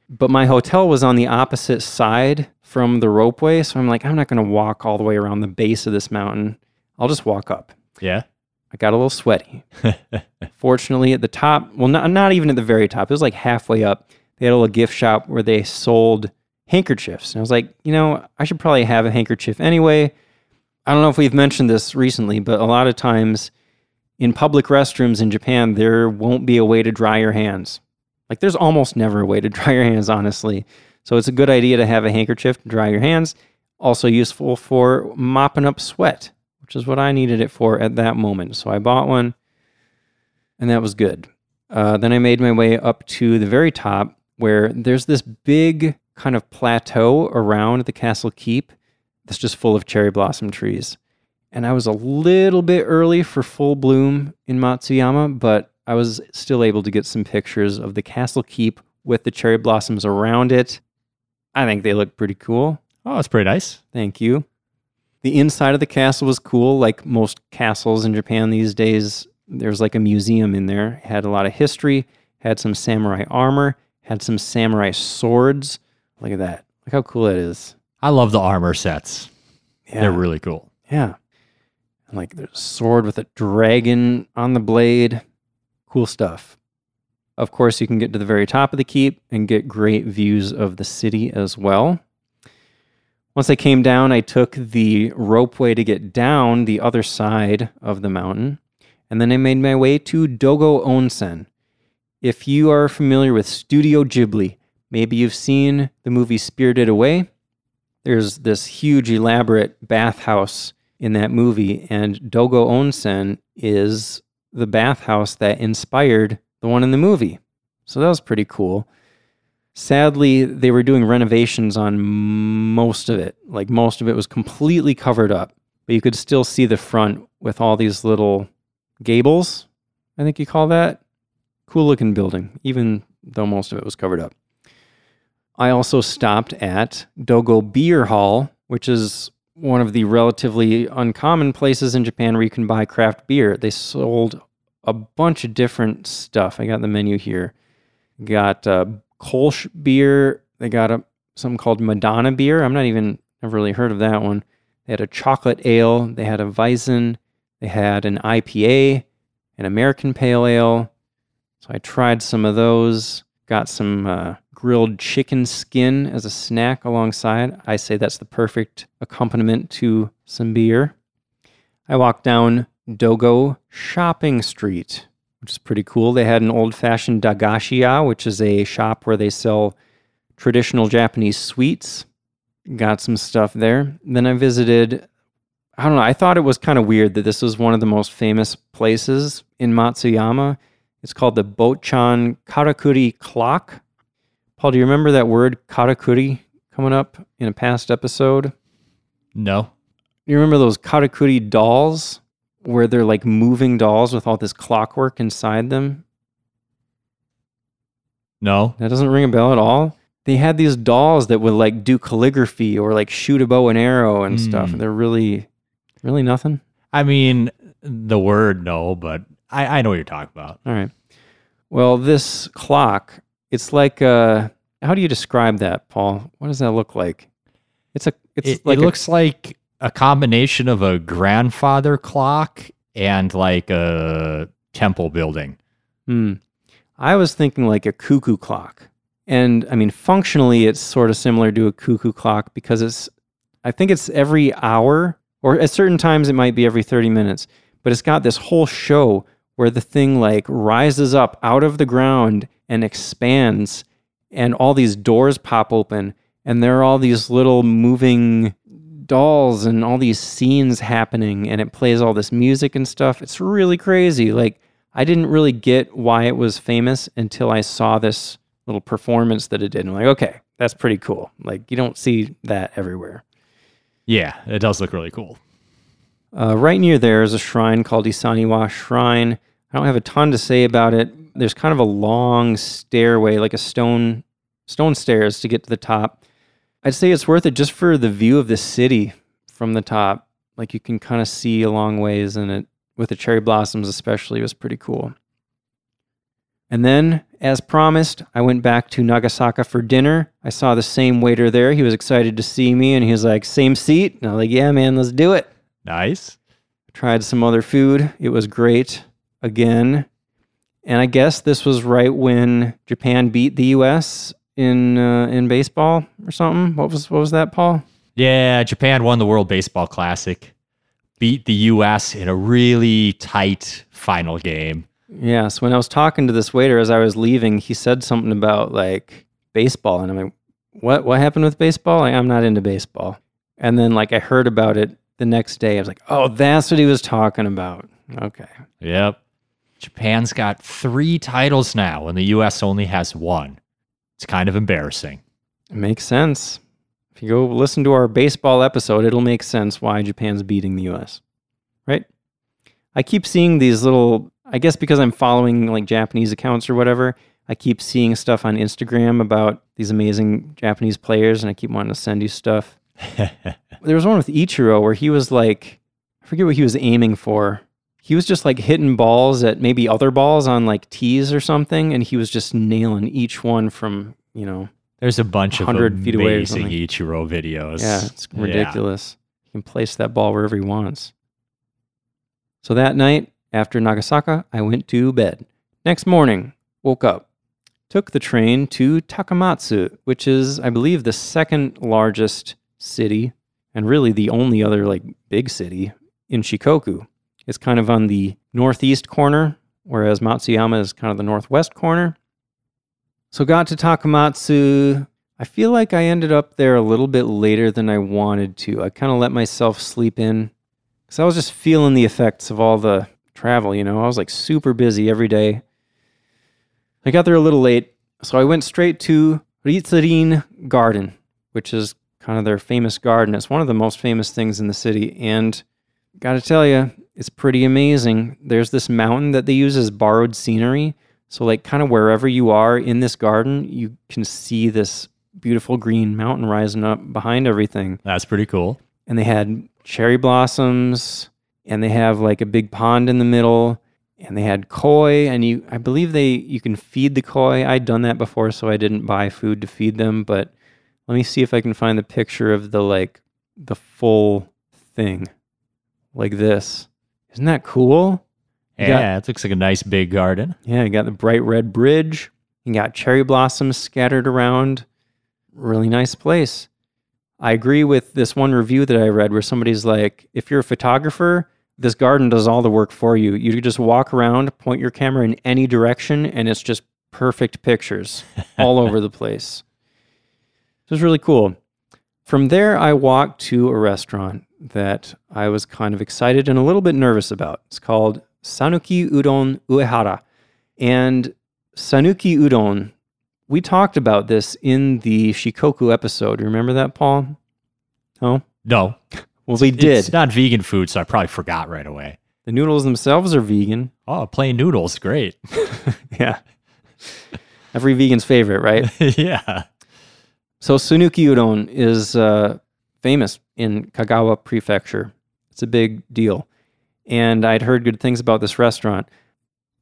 But my hotel was on the opposite side from the ropeway. So I'm like, I'm not going to walk all the way around the base of this mountain. I'll just walk up. Yeah. I got a little sweaty. Fortunately, at the top, well, not, not even at the very top, it was like halfway up. They had a little gift shop where they sold handkerchiefs. And I was like, you know, I should probably have a handkerchief anyway. I don't know if we've mentioned this recently, but a lot of times in public restrooms in Japan, there won't be a way to dry your hands. Like, there's almost never a way to dry your hands, honestly. So, it's a good idea to have a handkerchief to dry your hands. Also, useful for mopping up sweat, which is what I needed it for at that moment. So, I bought one, and that was good. Uh, then I made my way up to the very top where there's this big kind of plateau around the castle keep that's just full of cherry blossom trees. And I was a little bit early for full bloom in Matsuyama, but I was still able to get some pictures of the castle keep with the cherry blossoms around it. I think they look pretty cool. Oh, that's pretty nice. Thank you. The inside of the castle was cool, like most castles in Japan these days. There's like a museum in there. It had a lot of history, had some samurai armor, had some samurai swords. Look at that. Look how cool that is. I love the armor sets. Yeah. They're really cool. Yeah. Like there's a sword with a dragon on the blade. Cool stuff. Of course, you can get to the very top of the keep and get great views of the city as well. Once I came down, I took the ropeway to get down the other side of the mountain. And then I made my way to Dogo Onsen. If you are familiar with Studio Ghibli, maybe you've seen the movie Spirited Away. There's this huge, elaborate bathhouse in that movie, and Dogo Onsen is the bathhouse that inspired the one in the movie. So that was pretty cool. Sadly, they were doing renovations on most of it. Like most of it was completely covered up, but you could still see the front with all these little gables, I think you call that. Cool looking building, even though most of it was covered up. I also stopped at Dogo Beer Hall, which is one of the relatively uncommon places in Japan where you can buy craft beer. They sold a bunch of different stuff. I got the menu here. Got uh, Kolsch beer. They got a something called Madonna beer. I'm not even I've really heard of that one. They had a chocolate ale. They had a Weizen. They had an IPA, an American Pale Ale. So I tried some of those. Got some uh, grilled chicken skin as a snack alongside. I say that's the perfect accompaniment to some beer. I walked down Dogo Shopping Street, which is pretty cool. They had an old fashioned Dagashiya, which is a shop where they sell traditional Japanese sweets. Got some stuff there. Then I visited, I don't know, I thought it was kind of weird that this was one of the most famous places in Matsuyama. It's called the Botchan Karakuri Clock. Paul, do you remember that word karakuri coming up in a past episode? No. You remember those karakuri dolls where they're like moving dolls with all this clockwork inside them? No. That doesn't ring a bell at all. They had these dolls that would like do calligraphy or like shoot a bow and arrow and stuff. Mm. They're really, really nothing. I mean, the word no, but I, I know what you're talking about. All right. Well, this clock, it's like uh how do you describe that, Paul? What does that look like? It's a it's It, like it a- looks like a combination of a grandfather clock and like a temple building. Hmm. I was thinking like a cuckoo clock. And I mean, functionally, it's sort of similar to a cuckoo clock because it's, I think it's every hour, or at certain times it might be every 30 minutes, but it's got this whole show where the thing like rises up out of the ground and expands, and all these doors pop open, and there are all these little moving dolls and all these scenes happening, and it plays all this music and stuff. It's really crazy. Like, I didn't really get why it was famous until I saw this little performance that it did. And I'm like, okay, that's pretty cool. Like, you don't see that everywhere. Yeah, it does look really cool. Uh, right near there is a shrine called Isaniwa Shrine. I don't have a ton to say about it. There's kind of a long stairway, like a stone stone stairs to get to the top. I'd say it's worth it just for the view of the city from the top. Like you can kind of see a long ways, and it with the cherry blossoms especially was pretty cool. And then, as promised, I went back to Nagasaka for dinner. I saw the same waiter there. He was excited to see me, and he was like, "Same seat." And I was like, "Yeah, man, let's do it." Nice. tried some other food. It was great again. And I guess this was right when Japan beat the US in uh, in baseball or something. What was what was that, Paul? Yeah, Japan won the World Baseball Classic, beat the U.S. in a really tight final game. Yes, when I was talking to this waiter as I was leaving, he said something about like baseball and I'm like, "What what happened with baseball? Like, I'm not into baseball." And then like I heard about it the next day. I was like, "Oh, that's what he was talking about." Okay. Yep. Japan's got three titles now, and the U.S. only has one. It's kind of embarrassing. It makes sense. If you go listen to our baseball episode, it'll make sense why Japan's beating the US. Right? I keep seeing these little, I guess because I'm following like Japanese accounts or whatever, I keep seeing stuff on Instagram about these amazing Japanese players and I keep wanting to send you stuff. There was one with Ichiro where he was like, I forget what he was aiming for. He was just like hitting balls at maybe other balls on like tees or something, and he was just nailing each one from, you know, There's a bunch of 100 feet away amazing. Ichiro videos. Yeah, it's ridiculous. He can place that ball wherever he wants. So that night, after Nagasaka, I went to bed. Next morning, woke up, took the train to Takamatsu, which is, I believe, the second largest city and really the only other like big city in Shikoku. It's kind of on the northeast corner whereas Matsuyama is kind of the northwest corner. So got to Takamatsu. I feel like I ended up there a little bit later than I wanted to. I kind of let myself sleep in because I was just feeling the effects of all the travel, you know. I was like super busy every day. I got there a little late, so I went straight to Ritsurin Garden, which is kind of their famous garden. It's one of the most famous things in the city. And got to tell you, it's pretty amazing. There's this mountain that they use as borrowed scenery. So, like, kind of wherever you are in this garden, you can see this beautiful green mountain rising up behind everything. That's pretty cool. And they had cherry blossoms, and they have like a big pond in the middle, and they had koi. And you, I believe they, you can feed the koi. I'd done that before, so I didn't buy food to feed them. But let me see if I can find the picture of the like the full thing, like this. Isn't that cool? You got- Yeah, it looks like a nice big garden. yeah, you got the bright red bridge. You got cherry blossoms scattered around. Really nice place. I agree with this one review that I read where somebody's like, if you're a photographer, this garden does all the work for you. You just walk around, point your camera in any direction, and it's just perfect pictures all over the place. Was really cool. From there, I walked to a restaurant that I was kind of excited and a little bit nervous about. It's called Sanuki Udon Uehara. And Sanuki Udon, we talked about this in the Shikoku episode. Remember that, Paul? Oh, No, well, we did. It's not vegan food, so I probably forgot right away. the noodles themselves are vegan. Oh, plain noodles, great. yeah. Every vegan's favorite, right? yeah. So Sanuki Udon is uh, famous in Kagawa Prefecture. It's a big deal. And I'd heard good things about this restaurant.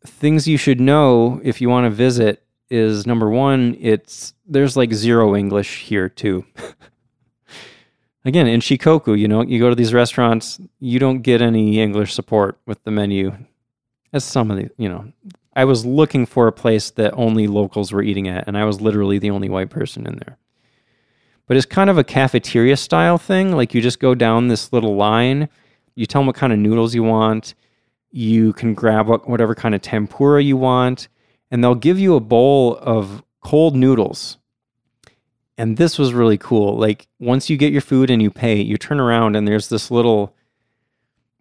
Things you should know if you want to visit is number one, it's there's like zero English here too. Again, in Shikoku, you know, you go to these restaurants, you don't get any English support with the menu. As some of the, you know, I was looking for a place that only locals were eating at, and I was literally the only white person in there but it's kind of a cafeteria style thing. Like you just go down this little line, you tell them what kind of noodles you want, you can grab what, whatever kind of tempura you want, and they'll give you a bowl of cold noodles. And this was really cool. Like once you get your food and you pay, you turn around and there's this little,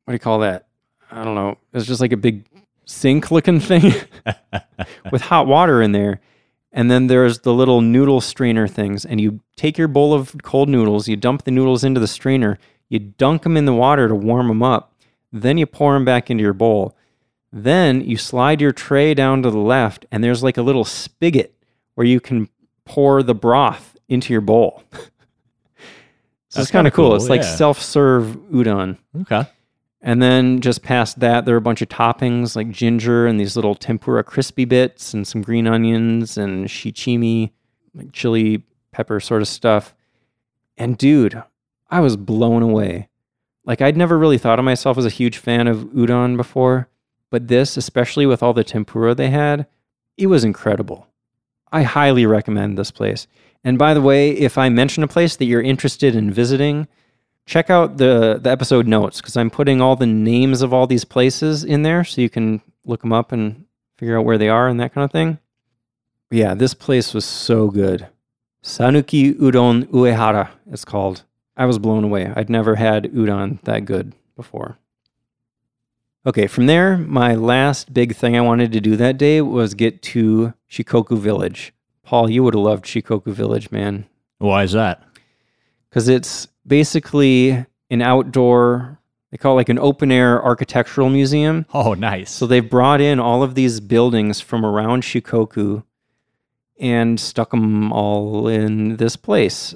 what do you call that? I don't know. It's just like a big sink looking thing with hot water in there. And then there's the little noodle strainer things. And you take your bowl of cold noodles, you dump the noodles into the strainer, you dunk them in the water to warm them up. Then you pour them back into your bowl. Then you slide your tray down to the left, and there's like a little spigot where you can pour the broth into your bowl. so That's it's kind of kinda cool. It's cool, like self serve udon. Okay. And then just past that, there are a bunch of toppings like ginger and these little tempura crispy bits and some green onions and shichimi, like chili pepper sort of stuff. And dude, I was blown away. Like I'd never really thought of myself as a huge fan of udon before, but this, especially with all the tempura they had, it was incredible. I highly recommend this place. And by the way, if I mention a place that you're interested in visiting, check out the the episode notes because I'm putting all the names of all these places in there so you can look them up and figure out where they are and that kind of thing. Yeah, this place was so good. Sanuki Udon Uehara, it's called. I was blown away. I'd never had udon that good before. Okay, from there, my last big thing I wanted to do that day was get to Shikoku Village. Paul, you would have loved Shikoku Village, man Why is that? Because it's basically an outdoor they call it like an open air architectural museum Oh, nice. so they've brought in all of these buildings from around shikoku and stuck them all in this place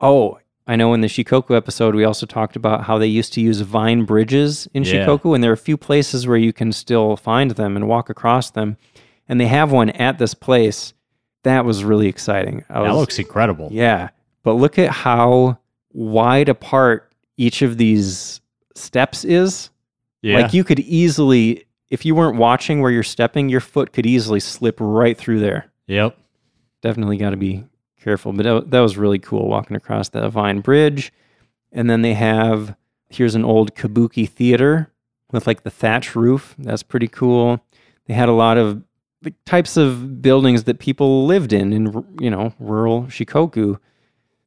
oh i know in the shikoku episode we also talked about how they used to use vine bridges in Yeah. shikoku and there are a few places where you can still find them and walk across them and they have one at this place that was really exciting I that was- looks incredible. yeah. But look at how wide apart each of these steps is. Yeah. Like you could easily, if you weren't watching where you're stepping, your foot could easily slip right through there. yep. Definitely got to be careful. But that, that was really cool walking across that vine bridge. And then they have, here's an old kabuki theater with like the thatch roof. That's pretty cool. They had a lot of the types of buildings that people lived in in you know rural Shikoku.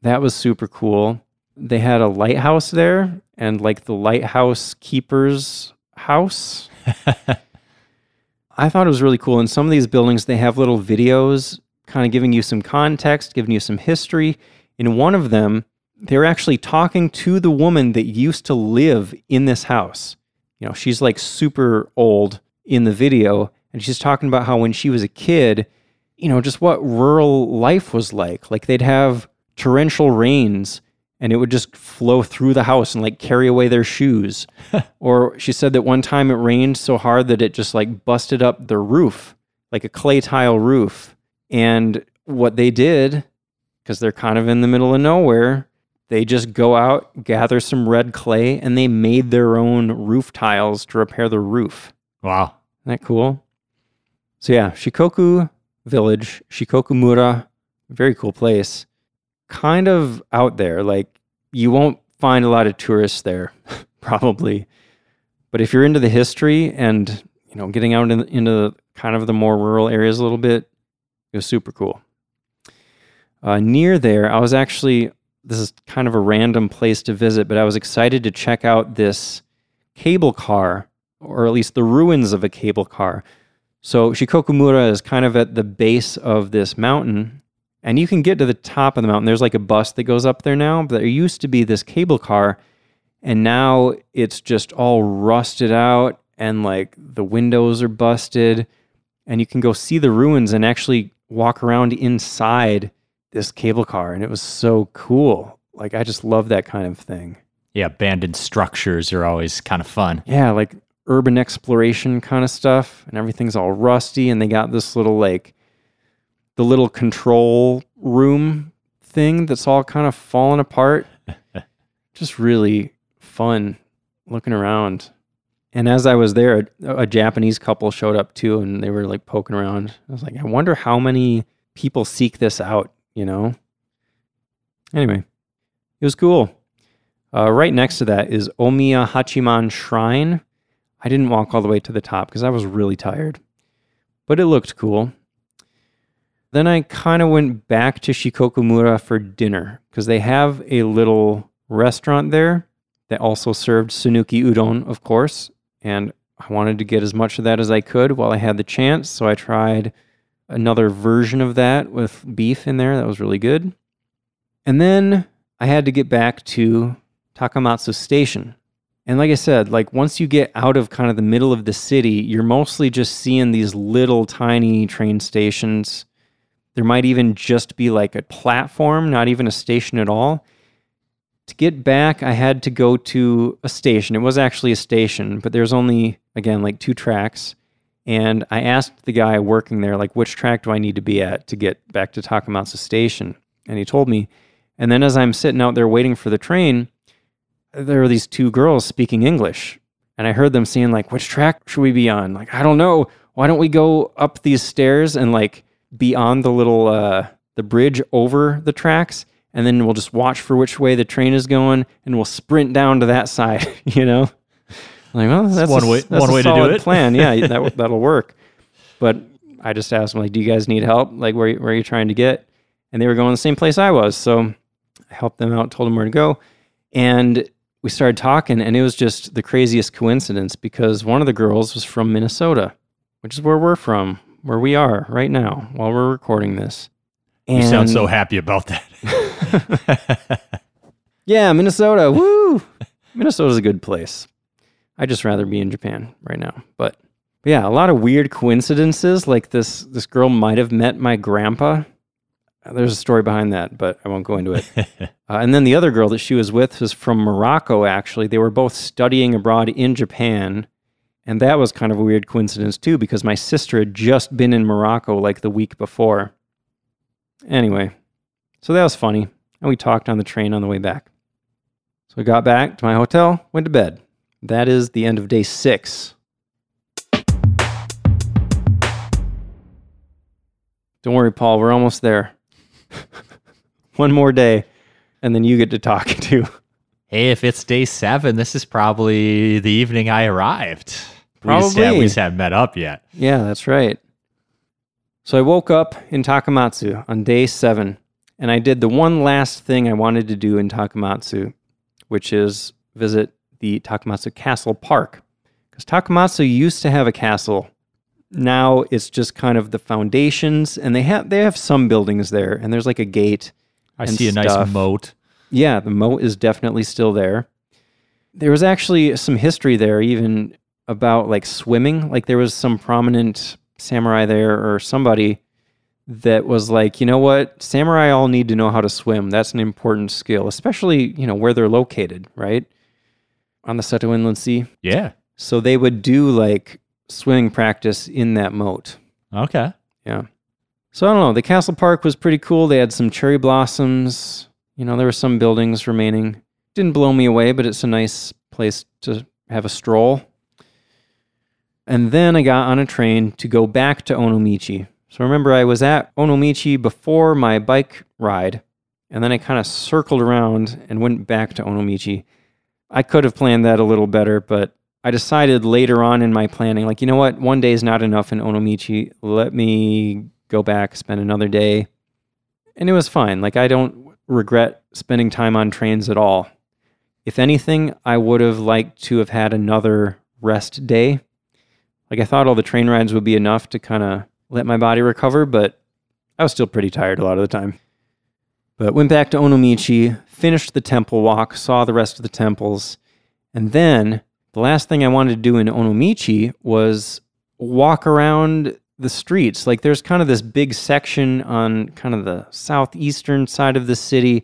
That was super cool. They had a lighthouse there and like the lighthouse keeper's house. I thought it was really cool. In some of these buildings, they have little videos kind of giving you some context, giving you some history. In one of them, they're actually talking to the woman that used to live in this house. You know, she's like super old in the video, and she's talking about how when she was a kid, you know, just what rural life was like. Like they'd have torrential rains and it would just flow through the house and like carry away their shoes. or she said that one time it rained so hard that it just like busted up the roof, like a clay tile roof. And what they did, because they're kind of in the middle of nowhere, they just go out, gather some red clay, and they made their own roof tiles to repair the roof. Wow. Isn't that cool? So yeah, Shikoku Village, Shikokumura, very cool place kind of out there. Like you won't find a lot of tourists there, probably. But if you're into the history and you know getting out in, into kind of the more rural areas a little bit, it was super cool. Uh, near there, I was actually this is kind of a random place to visit, but I was excited to check out this cable car, or at least the ruins of a cable car. So Shikokumura is kind of at the base of this mountain, and you can get to the top of the mountain. There's like a bus that goes up there now, but there used to be this cable car, and now it's just all rusted out and like the windows are busted. And you can go see the ruins and actually walk around inside this cable car. And it was so cool. Like, I just love that kind of thing. Yeah, abandoned structures are always kind of fun. Yeah, like urban exploration kind of stuff. And everything's all rusty. And they got this little like the little control room thing that's all kind of falling apart. Just really fun looking around. And as I was there, a, a, Japanese couple showed up too, and they were like poking around. I was like, I wonder how many people seek this out, you know? Anyway, it was cool. Uh, right next to that is Omiya Hachiman Shrine. I didn't walk all the way to the top because I was really tired, but it looked cool. Then I kind of went back to Shikokumura for dinner because they have a little restaurant there that also served Sanuki udon, of course. And I wanted to get as much of that as I could while I had the chance. So I tried another version of that with beef in there. That was really good. And then I had to get back to Takamatsu Station. And like I said, like once you get out of kind of the middle of the city, you're mostly just seeing these little tiny train stations there might even just be like a platform, not even a station at all. To get back, I had to go to a station. It was actually a station, but there's only, again, like two tracks. And I asked the guy working there, like, which track do I need to be at to get back to Takamatsu Station? And he told me. And then as I'm sitting out there waiting for the train, there were these two girls speaking English. And I heard them saying, like, which track should we be on? Like, I don't know. Why don't we go up these stairs and like beyond the little uh, the bridge over the tracks, and then we'll just watch for which way the train is going, and we'll sprint down to that side. You know, like well, that's one a, way. That's one way to do it. plan. Yeah, that that'll work. But I just asked them like, "Do you guys need help? Like, where where are you trying to get?" And they were going the same place I was, so I helped them out, told them where to go, and we started talking, and it was just the craziest coincidence because one of the girls was from Minnesota, which is where we're from where we are right now while we're recording this. And you sound so happy about that. yeah, Minnesota. Woo! Minnesota's a good place. I'd just rather be in Japan right now. But, but yeah, a lot of weird coincidences. Like this this girl might have met my grandpa. There's a story behind that, but I won't go into it. uh, and then the other girl that she was with was from Morocco, actually. They were both studying abroad in Japan and that was kind of a weird coincidence too, because my sister had just been in Morocco like the week before. Anyway, so that was funny. And we talked on the train on the way back. So we got back to my hotel, went to bed. That is the end of day six. Don't worry, Paul, we're almost there. One more day, and then you get to talk too. Hey, if it's day seven, this is probably the evening I arrived. We just, Probably. we just haven't met up yet. Yeah, that's right. So I woke up in Takamatsu on day seven, and I did the one last thing I wanted to do in Takamatsu, which is visit the Takamatsu Castle Park. Because Takamatsu used to have a castle. Now it's just kind of the foundations, and they have they have some buildings there, and there's like a gate. I see a nice moat. Yeah, the moat is definitely still there. There was actually some history there, even about like swimming. Like there was some prominent samurai there or somebody that was like, you know what, samurai all need to know how to swim. That's an important skill, especially you know where they're located, right on the Seto Inland Sea. Yeah. So they would do like swimming practice in that moat. Okay. Yeah. So I don't know. The castle park was pretty cool. They had some cherry blossoms. You know, there were some buildings remaining. Didn't blow me away, but it's a nice place to have a stroll. And then I got on a train to go back to Onomichi. So remember, I was at Onomichi before my bike ride, and then I kind of circled around and went back to Onomichi. I could have planned that a little better, but I decided later on in my planning, like, you know what, one day is not enough in Onomichi. Let me go back, spend another day. And it was fine. Like, I don't regret spending time on trains at all. If anything, I would have liked to have had another rest day. Like, I thought all the train rides would be enough to kind of let my body recover, but I was still pretty tired a lot of the time. But went back to Onomichi, finished the temple walk, saw the rest of the temples, and then the last thing I wanted to do in Onomichi was walk around the streets. Like there's kind of this big section on kind of the southeastern side of the city.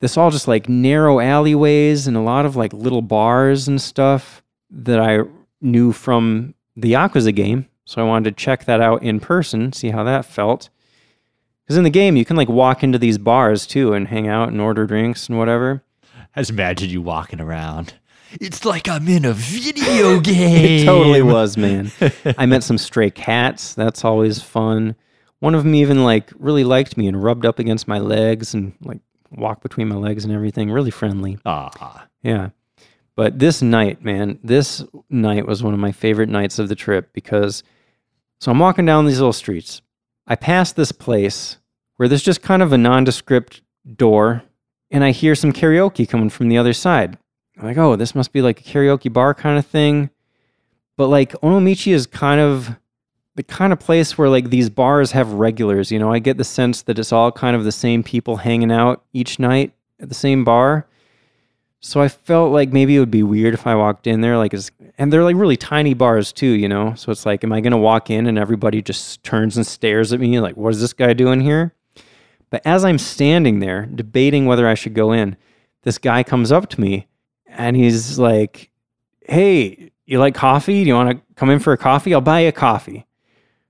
This all just like narrow alleyways and a lot of like little bars and stuff that I knew from the Yakuza game. So I wanted to check that out in person, see how that felt. Because in the game, you can like walk into these bars too and hang out and order drinks and whatever. I just imagine you walking around. It's like I'm in a video game. It totally was, man. I met some stray cats. That's always fun. One of them even like really liked me and rubbed up against my legs and like walked between my legs and everything. Really friendly. Ah, Yeah. But this night, man, this night was one of my favorite nights of the trip because so I'm walking down these little streets. I pass this place where there's just kind of a nondescript door and I hear some karaoke coming from the other side. I'm like, oh, this must be like a karaoke bar kind of thing. But like Onomichi is kind of the kind of place where like these bars have regulars. You know, I get the sense that it's all kind of the same people hanging out each night at the same bar. So I felt like maybe it would be weird if I walked in there, like, and they're like really tiny bars too, you know. So it's like, am I gonna walk in and everybody just turns and stares at me, like, what is this guy doing here? But as I'm standing there debating whether I should go in, this guy comes up to me and he's like, "Hey, you like coffee? Do you want to come in for a coffee? I'll buy you a coffee."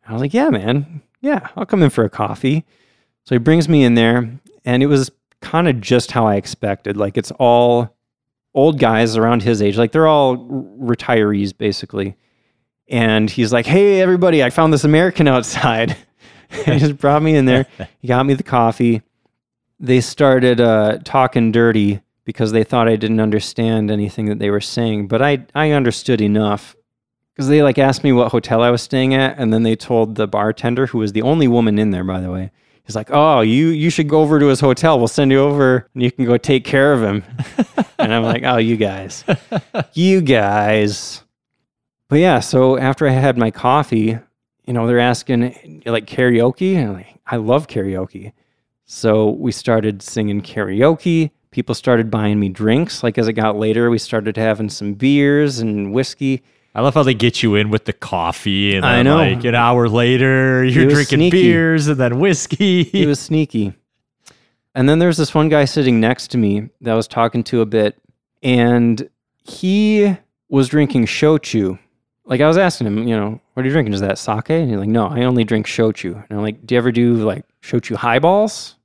I was like, "Yeah, man. Yeah, I'll come in for a coffee." So he brings me in there, and it was kind of just how I expected. Like it's all old guys around his age, like they're all r- retirees basically. And he's like, "Hey, everybody! I found this American outside." he just brought me in there. He got me the coffee. They started uh, talking dirty because they thought I didn't understand anything that they were saying, but I I understood enough because they like asked me what hotel I was staying at, and then they told the bartender, who was the only woman in there, by the way. He's like, "Oh, you you should go over to his hotel. We'll send you over, and you can go take care of him." and I'm like, "Oh, you guys, you guys." But yeah, so after I had my coffee, you know, they're asking like karaoke, and I'm like, I love karaoke. So we started singing karaoke. People started buying me drinks. Like as it got later, we started having some beers and whiskey. I love how they get you in with the coffee, and then I know. like an hour later, you're drinking sneaky. beers and then whiskey. It was sneaky. And then there's this one guy sitting next to me that I was talking to a bit, and he was drinking shochu. Like I was asking him, you know, what are you drinking? Is that sake? And he's like, no, I only drink shochu. And I'm like, do you ever do like shochu highballs?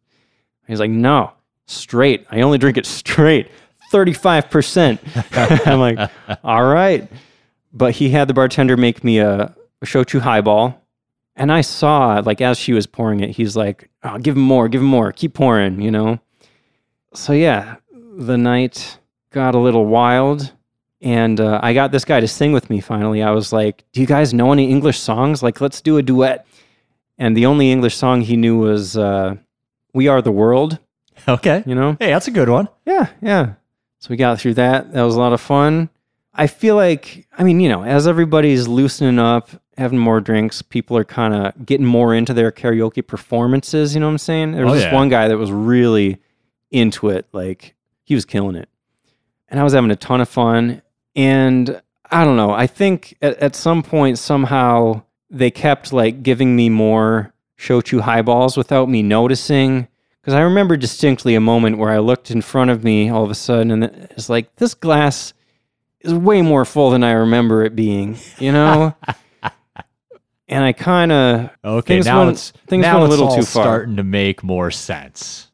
He's like, no, straight. I only drink it straight, 35%. I'm like, all right. But he had the bartender make me a, a shochu highball. And I saw, like, as she was pouring it, he's like, oh, give him more, give him more, keep pouring, you know? So, yeah, the night got a little wild. And uh, I got this guy to sing with me finally. I was like, Do you guys know any English songs? Like, let's do a duet. And the only English song he knew was uh, We Are the World, Okay. you know? Hey, that's a good one. Yeah, yeah. So we got through that. That was a lot of fun. I feel like, I mean, you know, as everybody's loosening up, having more drinks, people are kind of getting more into their karaoke performances. You know what I'm saying? There was Oh, this yeah. one guy that was really into it. Like, he was killing it. And I was having a ton of fun. And I don't know. I think at, at some point, somehow, they kept like giving me more shochu highballs without me noticing. Because I remember distinctly a moment where I looked in front of me all of a sudden, and it's like, this glass is way more full than I remember it being, you know? and I kind of, Okay, Things now went- it's things now went a little too far. starting to make more sense.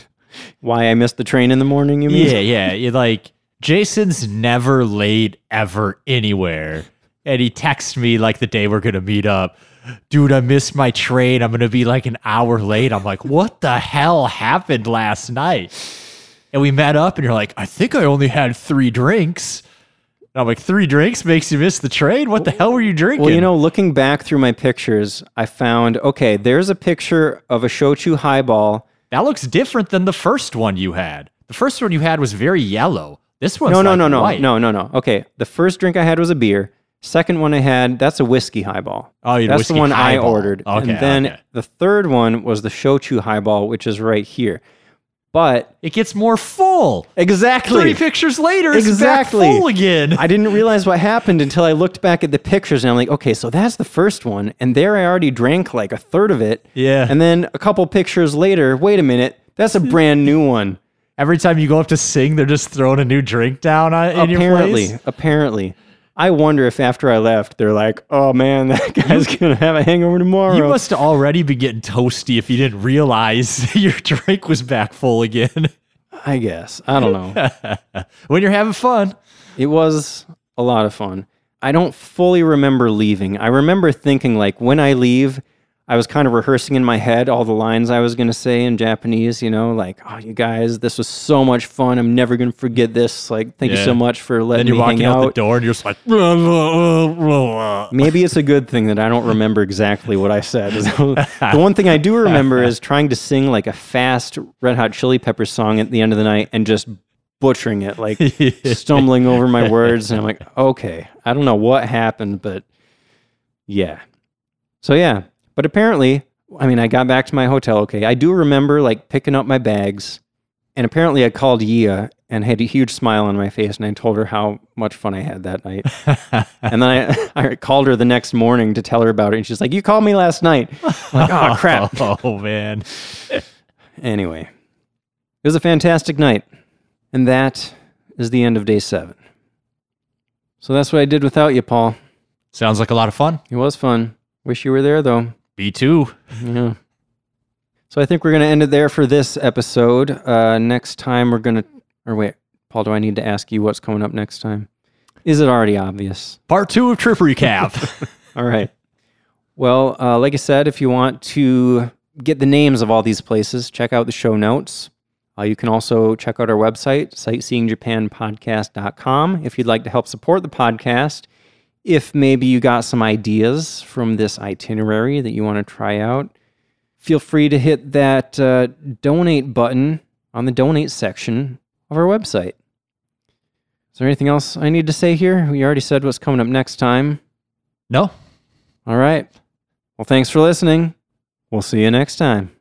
why I missed the train in the morning, you mean? yeah, yeah. You like Jason's never late ever anywhere, and he texts me like the day we're gonna meet up. Dude, I missed my train. I'm gonna be like an hour late. I'm like, what the hell happened last night? And we met up, and you're like, I think I only had three drinks. I'm like, three drinks makes you miss the train. What the hell were you drinking? Well, you know, looking back through my pictures, I found, okay, there's a picture of a shochu highball. that looks different than the first one you had. The first one you had was very yellow. This one's No, no, like no, no, white. no, no, no. Okay, the first drink I had was a beer. Second one I had, that's a whiskey highball. Oh, you That's the one I ordered. Okay, and then okay. the third one was the shochu highball, which is right here. But It gets more full. exactly. Three pictures later, it's Exactly. full again. I didn't realize what happened until I looked back at the pictures and I'm like, okay, so that's the first one. And there I already drank like a third of it. Yeah. And then a couple pictures later, wait a minute, that's a brand new one. Every time you go up to sing, they're just throwing a new drink down on, in your apparently, apparently. I wonder if after I left, they're like, oh man, that guy's to have a hangover tomorrow. You must already be getting toasty if you didn't realize your drink was back full again. I guess. I don't know. when you're having fun. it was a lot of fun. I don't fully remember leaving. I remember thinking, like, when I leave, I was kind of rehearsing in my head all the lines I was going to say in Japanese, you know, like, oh, you guys, this was so much fun. I'm never going to forget this. Like, thank you so much for letting me Then letting you're walking out, the door and you're just like, "Blah, blah, blah, blah." Maybe it's a good thing that I don't remember exactly what I said. the one thing I do remember is trying to sing like a fast Red Hot Chili Peppers song at the end of the night and just butchering it, like stumbling over my words. And I'm like, okay, I don't know what happened, but yeah. So yeah, but apparently, I mean, I got back to my hotel. Okay, I do remember like picking up my bags, and apparently I called Yia and had a huge smile on my face, and I told her how much fun I had that night. and then I, I called her the next morning to tell her about it, and she's like, "You called me last night." I'm like, oh crap. Oh, man. Anyway, it was a fantastic night, and that is the end of day seven. So that's what I did without you, Paul. Sounds like a lot of fun. It was fun. Wish you were there though. B2. Yeah. So I think we're going to end it there for this episode. Uh, next time we're going to, or wait, Paul, do I need to ask you what's coming up next time? Is it already obvious? Part two of Trip Recap. All right. Well, uh, like I said, if you want to get the names of all these places, check out the show notes. Uh, you can also check out our website, sightseeingjapanpodcast.com, if you'd like to help support the podcast. If maybe you got some ideas from this itinerary that you want to try out, feel free to hit that uh, donate button on the donate section of our website. Is there anything else I need to say here? We already said what's coming up next time. no? All right. Well, thanks for listening. We'll see you next time.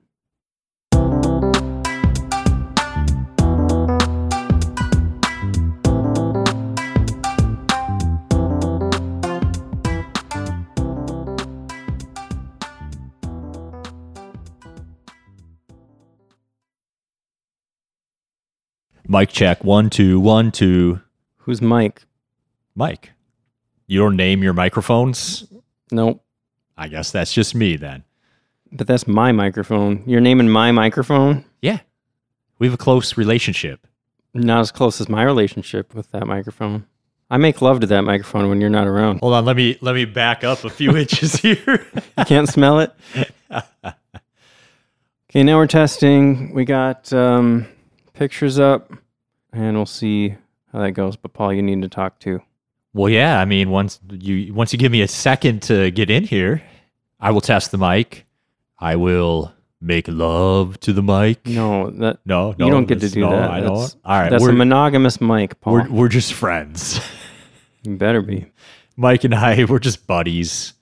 Mic check. One, two, one, two. Who's Mike? Mike. You don't name your microphones? Nope. I guess that's just me then. But that's my microphone. You're naming my microphone? Yeah. We have a close relationship. Not as close as my relationship with that microphone. I make love to that microphone when you're not around. Hold on, let me let me back up a few inches here. You can't smell it? Okay, now we're testing. We got um, pictures up, and we'll see how that goes. But Paul, you need to talk too. Well, yeah. I mean, once you once you give me a second to get in here, I will test the mic. I will make love to the mic. No, that no, no you don't get to do no, that. I That's- don't. All right, that's we're, a monogamous mic, Paul. we're we're just friends. you better be. Mike and I, we're just buddies.